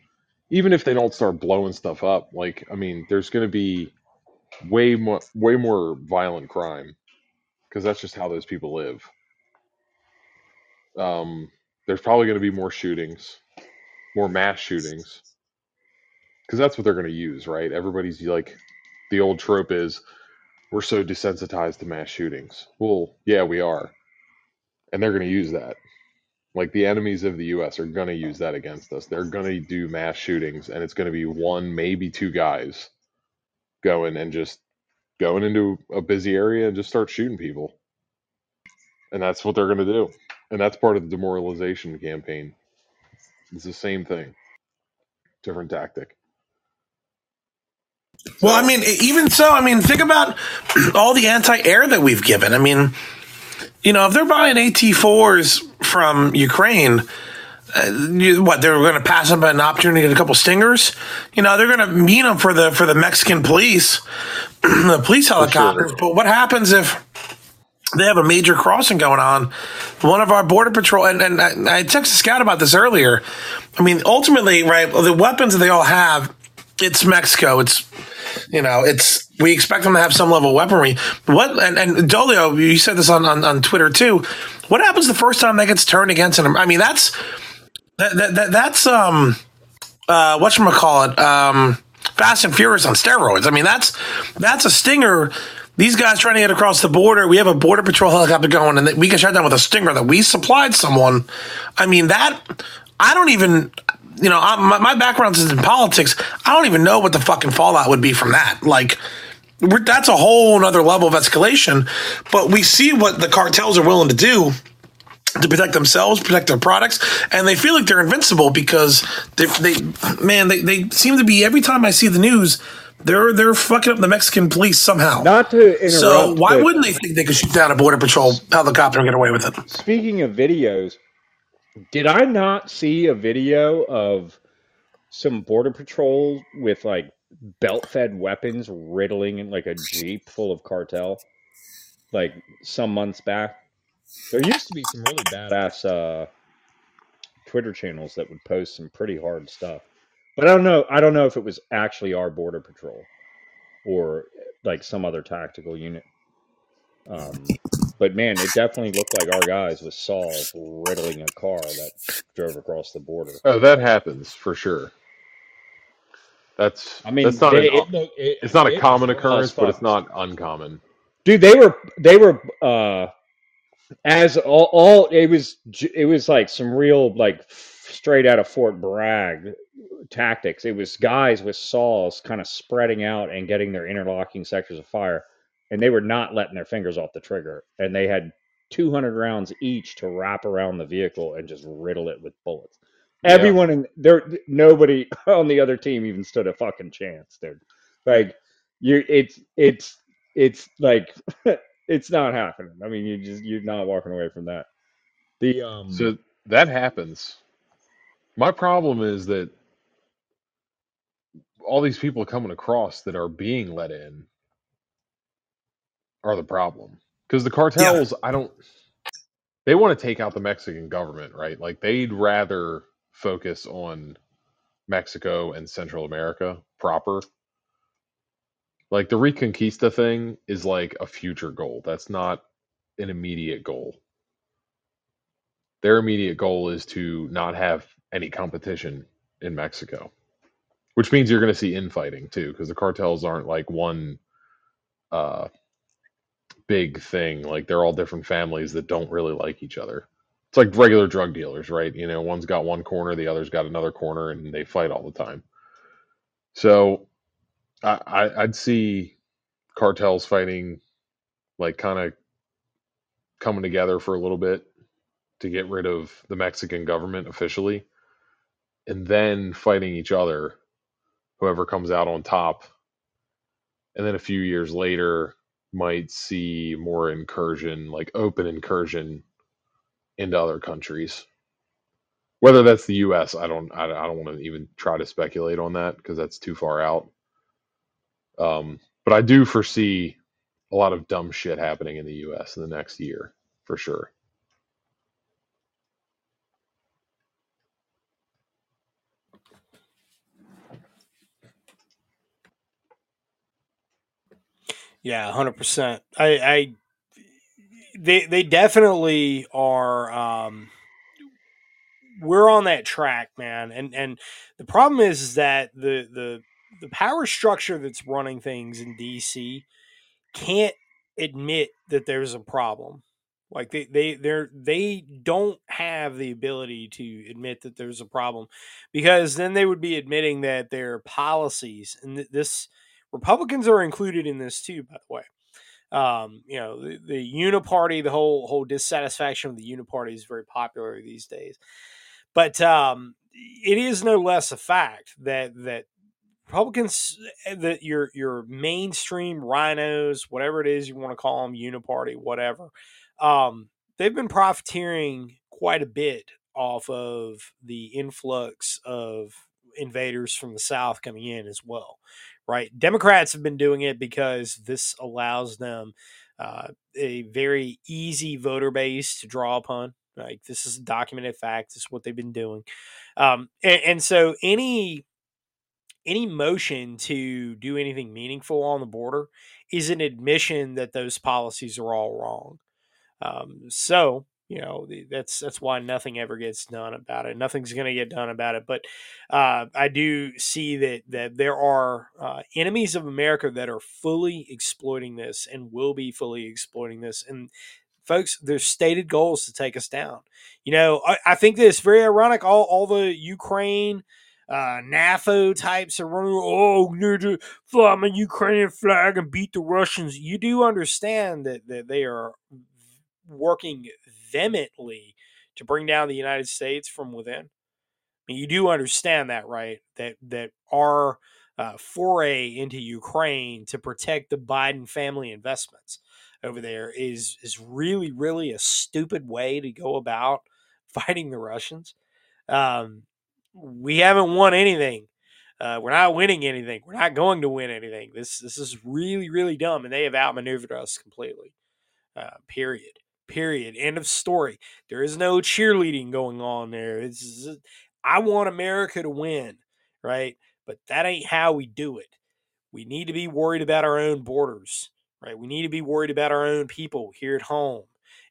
Even if they don't start blowing stuff up, like I mean, there's going to be way more way more violent crime because that's just how those people live. Um, there's probably going to be more shootings, more mass shootings, because that's what they're going to use, right? Everybody's like, the old trope is, we're so desensitized to mass shootings. Well, yeah, we are, and they're going to use that. Like the enemies of the U.S. are going to use that against us. They're going to do mass shootings, and it's going to be one, maybe two guys going and just going into a busy area and just start shooting people. And that's what they're going to do. And that's part of the demoralization campaign. It's the same thing, different tactic. Well, I mean, even so, I mean, think about all the anti-air that we've given. I mean, you know, if they're buying AT4s from Ukraine, uh, you, what they're going to pass up an opportunity to get a couple stingers. You know, they're going to mean them for the for the Mexican police, the police helicopters. sure. But what happens if they have a major crossing going on? One of our border patrol and, and I, I texted Scout about this earlier. I mean, ultimately, right? The weapons that they all have, it's Mexico. It's you know, it's we expect them to have some level of weaponry. What and, and Dolio, you said this on, on on Twitter too. What happens the first time that gets turned against them? I mean, that's that, that, that that's um uh what call it um Fast and Furious on steroids. I mean, that's that's a stinger. These guys trying to get across the border. We have a border patrol helicopter going, and we can shut down with a stinger that we supplied someone. I mean, that I don't even. You know, I, my, my background is in politics. I don't even know what the fucking fallout would be from that. Like, that's a whole other level of escalation. But we see what the cartels are willing to do to protect themselves, protect their products, and they feel like they're invincible because they, they man, they, they seem to be every time I see the news, they're they're fucking up the Mexican police somehow. Not to interrupt, So why wouldn't they think they could shoot down a border patrol helicopter and get away with it? speaking of videos, did I not see a video of some border patrol with like belt-fed weapons riddling like a jeep full of cartel? Like some months back, there used to be some really badass uh, Twitter channels that would post some pretty hard stuff. But I don't know. I don't know if it was actually our border patrol or like some other tactical unit. Um, but man, it definitely looked like our guys with saws riddling a car that drove across the border. Oh, that happens for sure. That's I mean, that's not they, an it, it, it's not a it common occurrence, but it's not uncommon. dude they were they were uh as all, all it was it was like some real like straight out of fort bragg tactics. It was guys with saws kind of spreading out and getting their interlocking sectors of fire and they were not letting their fingers off the trigger and they had 200 rounds each to wrap around the vehicle and just riddle it with bullets. Yeah. everyone in there nobody on the other team even stood a fucking chance dude. Like you it's it's it's like it's not happening. I mean you just you're not walking away from that. The um So that happens. My problem is that all these people coming across that are being let in are the problem. Because the cartels, I don't they want to take out the Mexican government, right? Like they'd rather focus on Mexico and Central America proper. Like the Reconquista thing is like a future goal. That's not an immediate goal. Their immediate goal is to not have any competition in Mexico, which means you're going to see infighting too, because the cartels aren't like one uh, big thing. Like they're all different families that don't really like each other. It's like regular drug dealers, right? You know, one's got one corner, the other's got another corner, and they fight all the time. So I, I, I'd see cartels fighting, like kind of coming together for a little bit to get rid of the Mexican government officially, and then fighting each other, whoever comes out on top. And then a few years later, might see more incursion, like open incursion into other countries. Whether that's the U.S., I don't, I, I don't want to even try to speculate on that because that's too far out. Um, but I do foresee a lot of dumb shit happening in the U.S. in the next year for sure. Yeah, hundred percent. I, I, they, they definitely are. Um, we're on that track, man. And and the problem is, is that the the the power structure that's running things in DC can't admit that there's a problem. Like they they they're they don't have the ability to admit that there's a problem because then they would be admitting that their policies and th- this Republicans are included in this too, by the way. Um, you know, the, the uniparty, the whole whole dissatisfaction with the uniparty is very popular these days. But um, it is no less a fact that that Republicans, eh, that your your mainstream rhinos, whatever it is you want to call them, uniparty, whatever, um, they've been profiteering quite a bit off of the influx of invaders from the South coming in as well, right? Democrats have been doing it because this allows them uh, a very easy voter base to draw upon. Like this is a documented fact. This is what they've been doing, um, and, and so any any motion to do anything meaningful on the border is an admission that those policies are all wrong. Um, so you know that's that's why nothing ever gets done about it. Nothing's going to get done about it. But uh, I do see that that there are uh, enemies of America that are fully exploiting this and will be fully exploiting this. And folks, there's stated goals to take us down. You know, I, I think that it's very ironic. All all the Ukraine uh, NAFO types are running. Oh, to fly my Ukrainian flag and beat the Russians. You do understand that that they are working vehemently to bring down the United States from within. I mean, you do understand that, right? That that our uh, foray into Ukraine to protect the Biden family investments over there is is really really a stupid way to go about fighting the Russians. Um, we haven't won anything. Uh, we're not winning anything. We're not going to win anything. This this is really really dumb, and they have outmaneuvered us completely. Uh, period. Period. End of story. There is no cheerleading going on there. It's just- uh, I want America to win, right? But that ain't how we do it. We need to be worried about our own borders, right? We need to be worried about our own people here at home.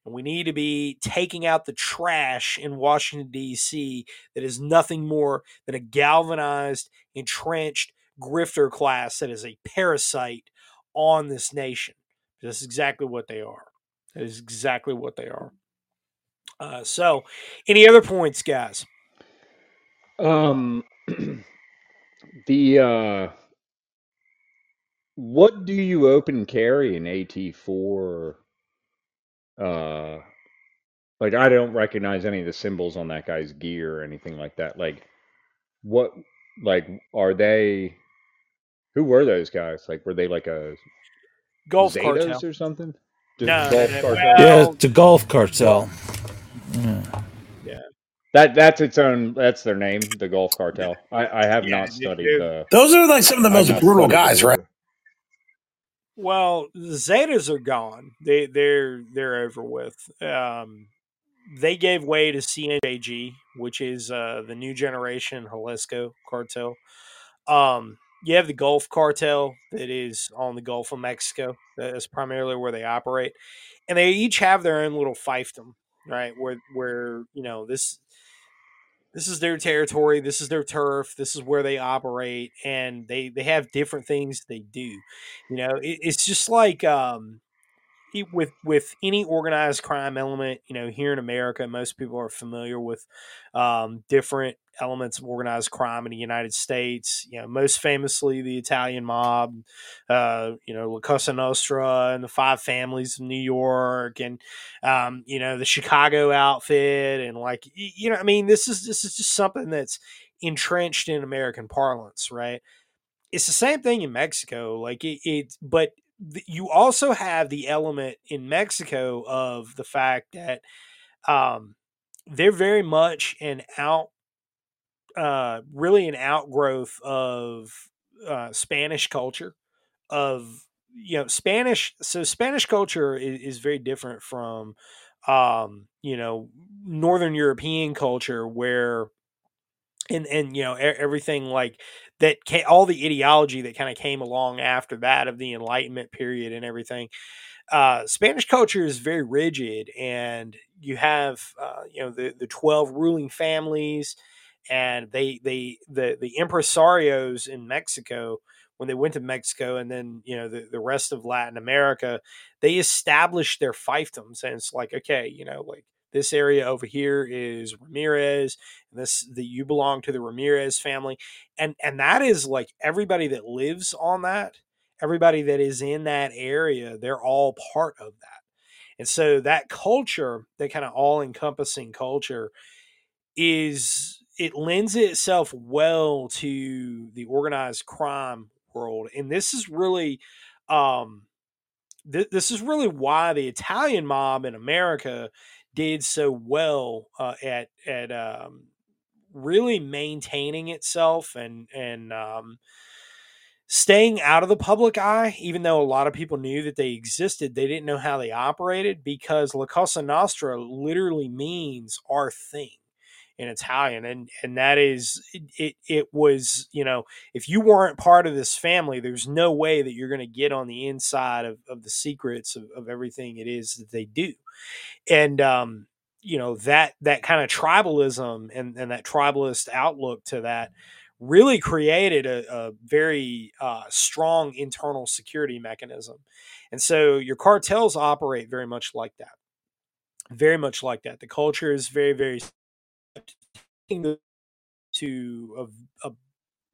And we need to be taking out the trash in Washington, D.C., that is nothing more than a galvanized, entrenched grifter class that is a parasite on this nation. That's exactly what they are. That is exactly what they are. Uh, so, any other points, guys? Um, the uh, what do you open carry in AT4? Uh, like I don't recognize any of the symbols on that guy's gear or anything like that. Like, what? Like, are they? Who were those guys? Like, were they like a Gulf Zetas cartel. or something? Just No, Gulf cartel? well- Yeah, it's a Gulf cartel. Yeah. That that's its own. That's their name, the Gulf Cartel. I, I have Yeah, not studied the. Those are like some of the most brutal studied the guys, right? Well, the Zetas are gone. They they're they're over with. Um, they gave way to CJNG, which is uh, the new generation Jalisco cartel. Um, you have the Gulf cartel that is on the Gulf of Mexico. That is primarily where they operate, and they each have their own little fiefdom, right? Where where you know this this is their territory this is their turf this is where they operate and they they have different things they do you know it, it's just like um it- with with any organized crime element you know here in america most people are familiar with um, different elements of organized crime in the united states you know most famously the italian mob uh, you know la cosa nostra and the five families of new york and um, you know the chicago outfit and like you know i mean this is this is just something that's entrenched in american parlance right it's the same thing in Mexico. Like it, it but you also have the element in Mexico of the fact that um, they're very much an out, uh, really an outgrowth of uh, Spanish culture. Of you know Spanish, so Spanish culture is, is very different from um, you know Northern European culture where and and you know everything like that ca- all the ideology that kind of came along after that of the enlightenment period and everything uh, spanish culture is very rigid and you have uh, you know the the 12 ruling families and they they the the impresarios in mexico when they went to mexico and then you know the, the rest of latin america they established their fiefdoms and it's like okay you know like this area over here is ramirez and this that you belong to the ramirez family and and that is like everybody that lives on that everybody that is in that area they're all part of that. And so that culture that kind of all encompassing culture is it lends itself well to the organized crime world and this is really um th- this is really why the italian mob in america did so well uh, at at um really maintaining itself and and um staying out of the public eye, even though a lot of people knew that they existed, they didn't know how they operated because La Cosa Nostra literally means our thing in Italian, and and that is it. It, was you know if you weren't part of this family, there's no way that you're going to get on the inside of, of the secrets of, of everything it is that they do, and um, you know that that kind of tribalism and and that tribalist outlook to that really created a, a very uh, strong internal security mechanism. And so your cartels operate very much like that. Very much like that. The culture is very, very to a, a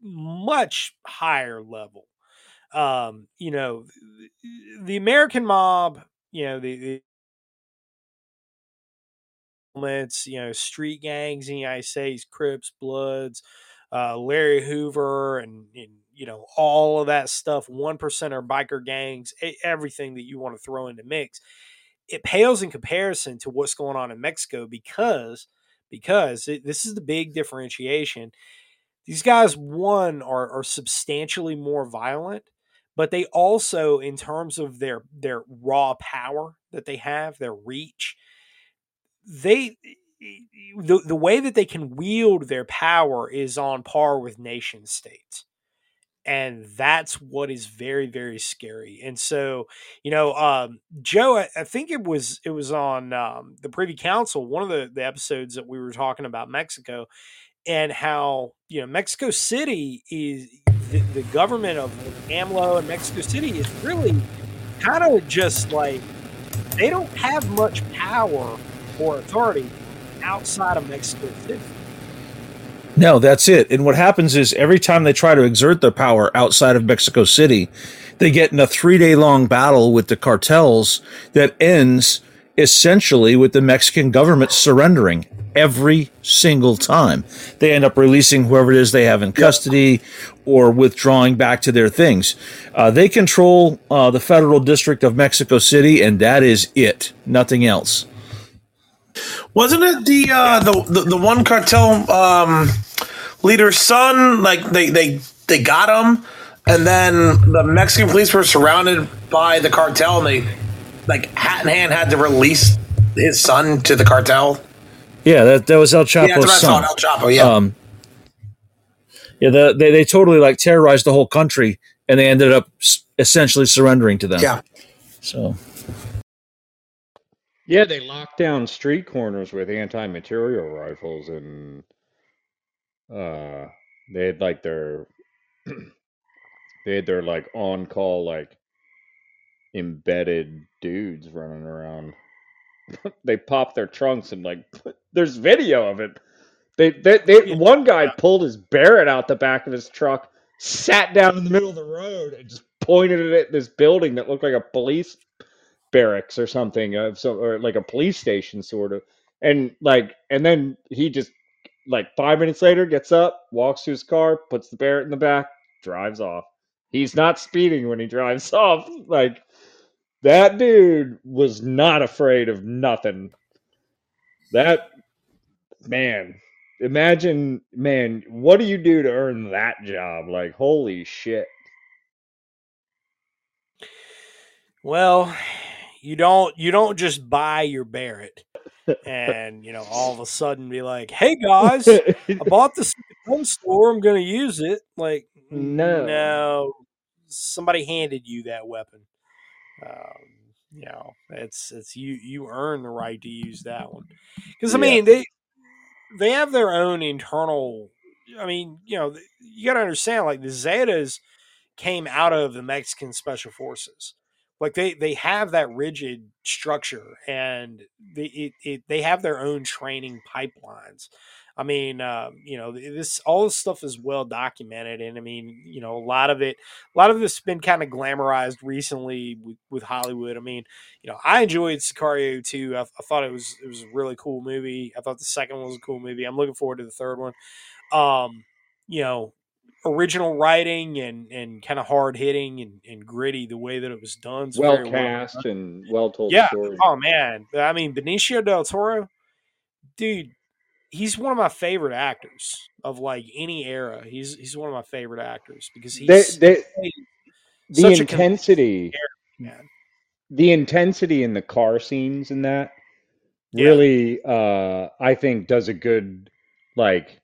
much higher level. Um, you know, the American mob, you know, the, the you know, street gangs in the United States, Crips, Bloods, uh, Larry Hoover, and, and you know all of that stuff. One percenter biker gangs, everything that you want to throw in the mix. It pales in comparison to what's going on in Mexico because because it, this is the big differentiation. These guys, one, are, are substantially more violent, but they also, in terms of their their raw power that they have, their reach, they the, the way that they can wield their power is on par with nation states and that's what is very very scary and so you know um, joe I, I think it was it was on um, the privy council one of the, the episodes that we were talking about mexico and how you know mexico city is the, the government of amlo and mexico city is really kind of just like they don't have much power or authority outside of mexico city No, that's it. And what happens is every time they try to exert their power outside of Mexico City, they get in a three day long battle with the cartels that ends essentially with the Mexican government surrendering every single time. They end up releasing whoever it is they have in custody or withdrawing back to their things. Uh, they control uh, the federal district of Mexico City, and that is it. Nothing else. Wasn't it the uh, the, the the one cartel um, leader's son? Like they they they got him, and then the Mexican police were surrounded by the cartel, and they like hat in hand had to release his son to the cartel. Yeah, that, that was El Chapo's yeah, that's what I son. El Chapo. Yeah. Um, yeah, the, they they totally like terrorized the whole country, and they ended up essentially surrendering to them. yeah. So Yeah, they locked down street corners with anti-material rifles, and uh, they had like their they had their like on-call like embedded dudes running around. they popped their trunks and like there's video of it. They, they, they one guy pulled his Barrett out the back of his truck, sat down in the middle of the road, and just pointed it at this building that looked like a police barracks or something of so or like a police station sort of. And like and then he just like five minutes later gets up walks to his car puts the barrett in the back drives off. He's not speeding when he drives off. Like that dude was not afraid of nothing. That man imagine man what do you do to earn that job? Like holy shit. Well, you don't you don't just buy your Barrett and you know all of a sudden be like, "Hey guys, I bought this at the gun store. I'm going to use it." Like, No. no, somebody handed you that weapon. Um, you know, it's it's you you earn the right to use that one because I Yeah. mean they they have their own internal. I mean, you know, you got to understand like the Zetas came out of the Mexican special forces. Like they they have that rigid structure and they it, it they have their own training pipelines. I mean, um, you know, this all this stuff is well documented, and I mean, you know, a lot of it, a lot of this has been kind of glamorized recently with, with Hollywood. I mean, you know, I enjoyed Sicario too. I, I thought it was it was a really cool movie. I thought the second one was a cool movie. I'm looking forward to the third one. Um, you know, original writing and and kind of hard hitting and, and gritty the way that it was done. is well cast done. and well told Yeah. story Oh man. I mean Benicio del Toro, dude, he's one of my favorite actors of like any era. He's he's one of my favorite actors because they, he's they, the such intensity character, the intensity in the car scenes in that Yeah. really uh i think does a good like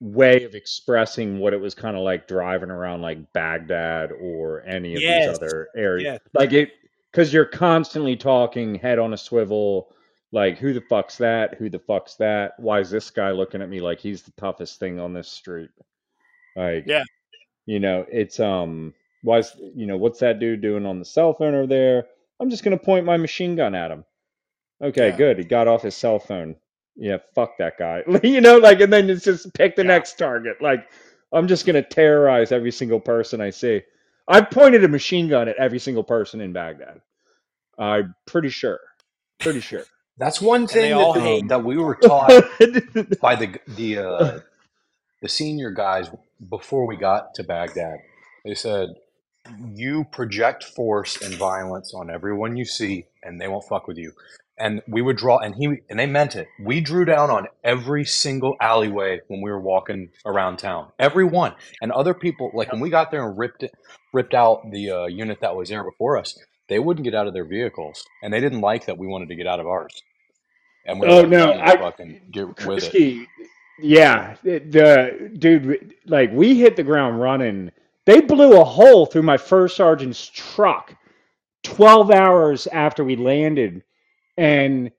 way of expressing what it was kind of like driving around like baghdad or any of Yes. these other areas Yes. like it because you're constantly talking head on a swivel like who the fuck's that who the fuck's that why is this guy looking at me like he's the toughest thing on this street like Yeah. you know it's um why's you know what's that dude doing on the cell phone over there i'm just to point my machine gun at him okay Yeah. good he got off his cell phone yeah fuck that guy you know like and then it's just pick the Yeah. next target like i'm just going to terrorize every single person i see i pointed a machine gun at every single person in baghdad i'm pretty sure pretty sure That's one And they thing all that, hate. the, that we were taught by the the uh, the senior guys before we got to Baghdad. They said you project force and violence on everyone you see, and they won't fuck with you. And we would draw, and he and they meant it. We drew down on every single alleyway when we were walking around town, every one. And other people, like when we got there and ripped it, ripped out the uh, unit that was there before us, they wouldn't get out of their vehicles, and they didn't like that we wanted to get out of ours. And we Oh no, "You need to I fucking get with it." Yeah, the dude, like we hit the ground running. They blew a hole through my first sergeant's truck 12 hours after we landed and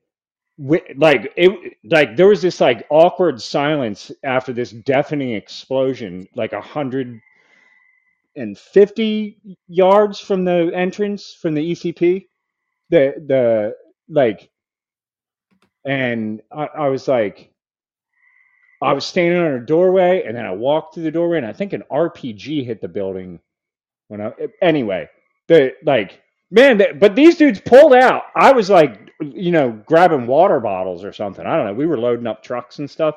we, like it like there was this like awkward silence after this deafening explosion like a hundred and fifty yards from the entrance from the ecp the the like and I, I was like i was standing on a doorway and then i walked through the doorway and i think an rpg hit the building when I anyway, the like man, but these dudes pulled out. I was like, you know, grabbing water bottles or something. I don't know. We were loading up trucks and stuff.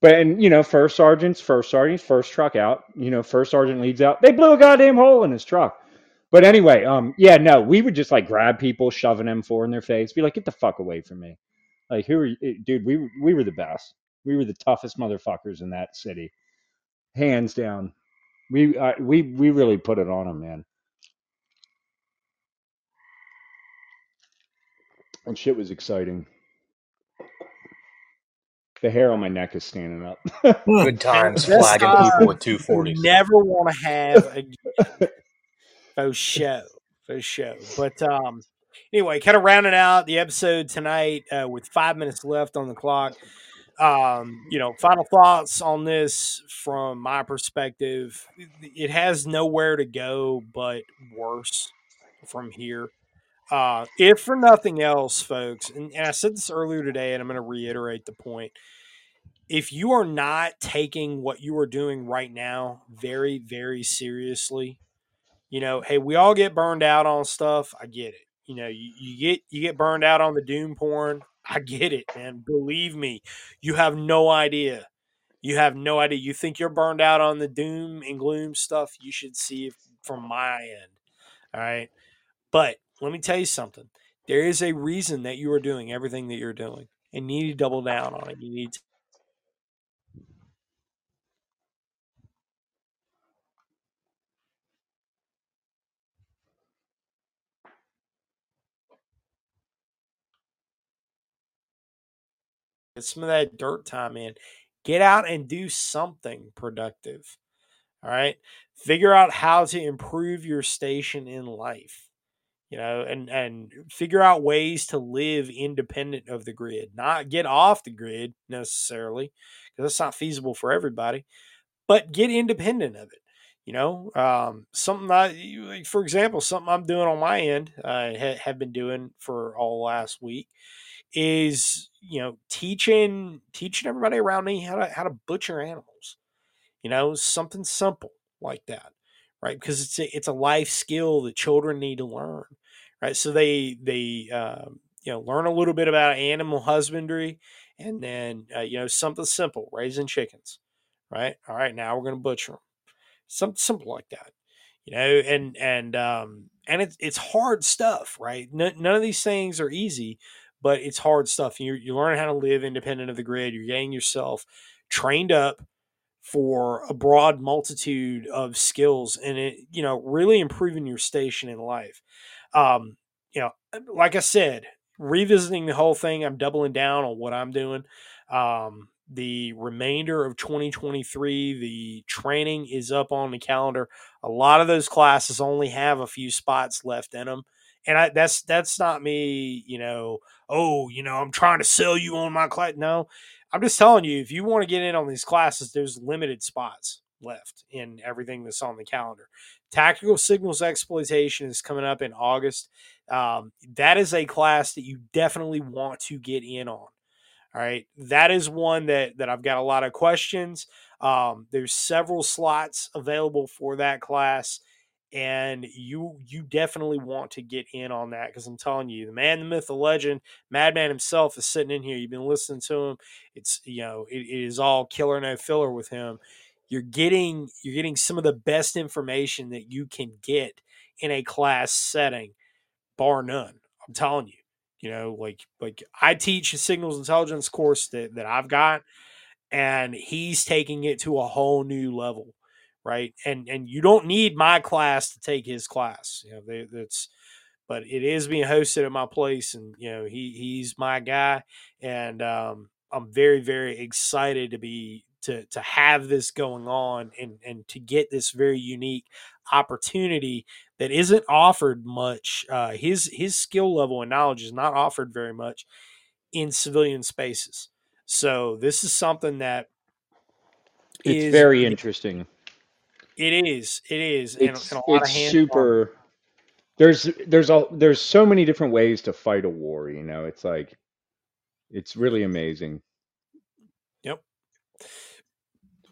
But and you know, first sergeants, first sergeants, first truck out. You know, first sergeant leads out. They blew a goddamn hole in his truck. But anyway, um, yeah, no, we would just like grab people, shoving M4 in their face, be like, get the fuck away from me. Like, who are you, eh, dude? We we were the best. We were the toughest motherfuckers in that city, hands down. We uh, we we really put it on them, man. And shit was exciting. The hair on my neck is standing up. Good times flagging people with you 240s. never want to have a For show. For show. But um anyway, kind of rounding out the episode tonight uh, with five minutes left on the clock. Um, you know, final thoughts on this from my perspective. It has nowhere to go but worse from here. Uh, if for nothing else, folks, and, and I said this earlier today, and I'm going to reiterate the point. If you are not taking what you are doing right now very, very seriously, you know, hey, we all get burned out on stuff. I get it. You know, you, you get you get burned out on the doom porn. I get it, man. Believe me, you have no idea. You have no idea. You think you're burned out on the doom and gloom stuff. You should see from my end. All right. But let me tell you something. There is a reason that you are doing everything that you're doing, and you need to double down on it. You need to get some of that dirt time in. Get out and do something productive. All right. Figure out how to improve your station in life. You know, and and figure out ways to live independent of the grid, not get off the grid necessarily, because that's not feasible for everybody, but get independent of it. You know, um, something I, for example, something I'm doing on my end, I ha- have been doing for all last week, is you know teaching teaching everybody around me how to how to butcher animals you know something simple like that right? Because it's a, it's a life skill that children need to learn right? So they they um, you know learn a little bit about animal husbandry and then uh, you know something simple raising chickens right? All right now we're to butcher them something simple like that you know and and um and it's it's hard stuff right? None of these things are easy but it's hard stuff. You're, you're learning how to live independent of the grid. You're getting yourself trained up for a broad multitude of skills and it you know really improving your station in life. Um you know like i said revisiting the whole thing i'm doubling down on what i'm doing. Um the remainder of 2023 the training is up on the calendar. A lot of those classes only have a few spots left in them and I, that's that's not me you know oh you know i'm trying to sell you on my class no I'm just telling you, if you want to get in on these classes, there's limited spots left in everything that's on the calendar. Tactical signals exploitation is coming up in August. Um, that is a class that you definitely want to get in on. All right, that is one that that I've got a lot of questions. Um, there's several slots available for that class, and you you definitely want to get in on that because I'm telling you, the man, the myth, the legend, Madman himself is sitting in here. You've been listening to him. It's you know it, it is all killer no filler with him. You're getting you're getting some of the best information that you can get in a class setting, bar none. I'm telling you. You know, like like I teach a signals intelligence course that, that I've got, and he's taking it to a whole new level, right? And and you don't need my class to take his class. You know, they, that's but it is being hosted at my place, and you know he he's my guy, and um, I'm very very excited to be to to have this going on and and to get this very unique opportunity that isn't offered much. Uh, his his skill level and knowledge is not offered very much in civilian spaces. So this is something that It's is very interesting. It is it is It's and a lot of it's super. There's there's a there's so many different ways to fight a war. You know, it's like it's really amazing. Yep.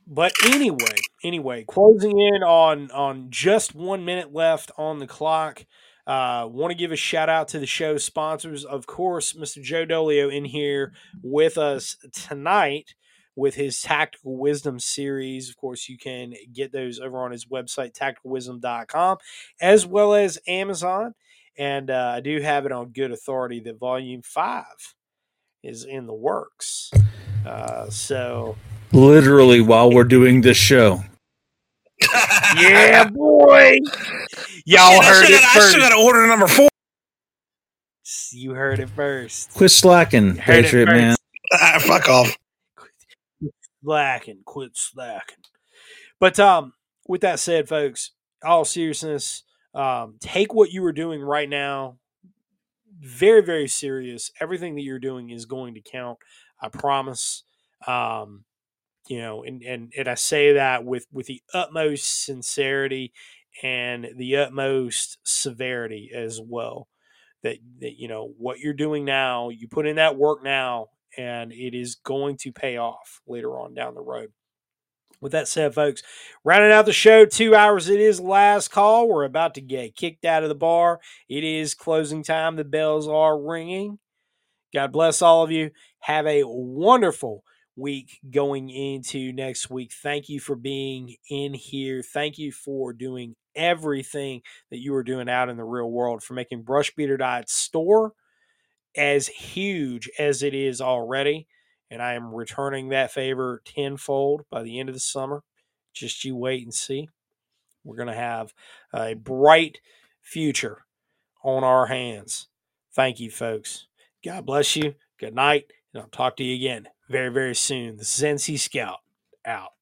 But anyway, anyway, closing in on on just one minute left on the clock. Uh, want to give a shout out to the show sponsors, of course, Mr. Joe Dolio in here with us tonight with his Tactical Wisdom series. Of course, you can get those over on his website, tacticalwisdom.com, as well as Amazon. And uh, I do have it on good authority that Volume Five is in the works. Uh, so Literally while we're doing this show. yeah, boy. Y'all Shit, I heard still it got- I still first. got to order number four. You heard it first. Quit slacking, Patriotman. Ah, fuck off. Slacking, quit slacking. But um, with that said, folks, all seriousness, um, take what you are doing right now very, very serious. Everything that you're doing is going to count. I promise. Um, you know, and, and and I say that with with the utmost sincerity and the utmost severity as well. That that you know what you're doing now, you put in that work now, and it is going to pay off later on down the road. With that said, folks, rounding out the show, two hours it is last call. We're about to get kicked out of the bar. It is closing time. The bells are ringing. God bless all of you. Have a wonderful week going into next week. Thank you for being in here. Thank you for doing everything that you are doing out in the real world, for making Brushbeater Diet store as huge as it is already. And I am returning that favor tenfold by the end of the summer. Just you wait and see. We're going to have a bright future on our hands. Thank you, folks. God bless you. Good night. And I'll talk to you again very, very soon. This is NC Scout out.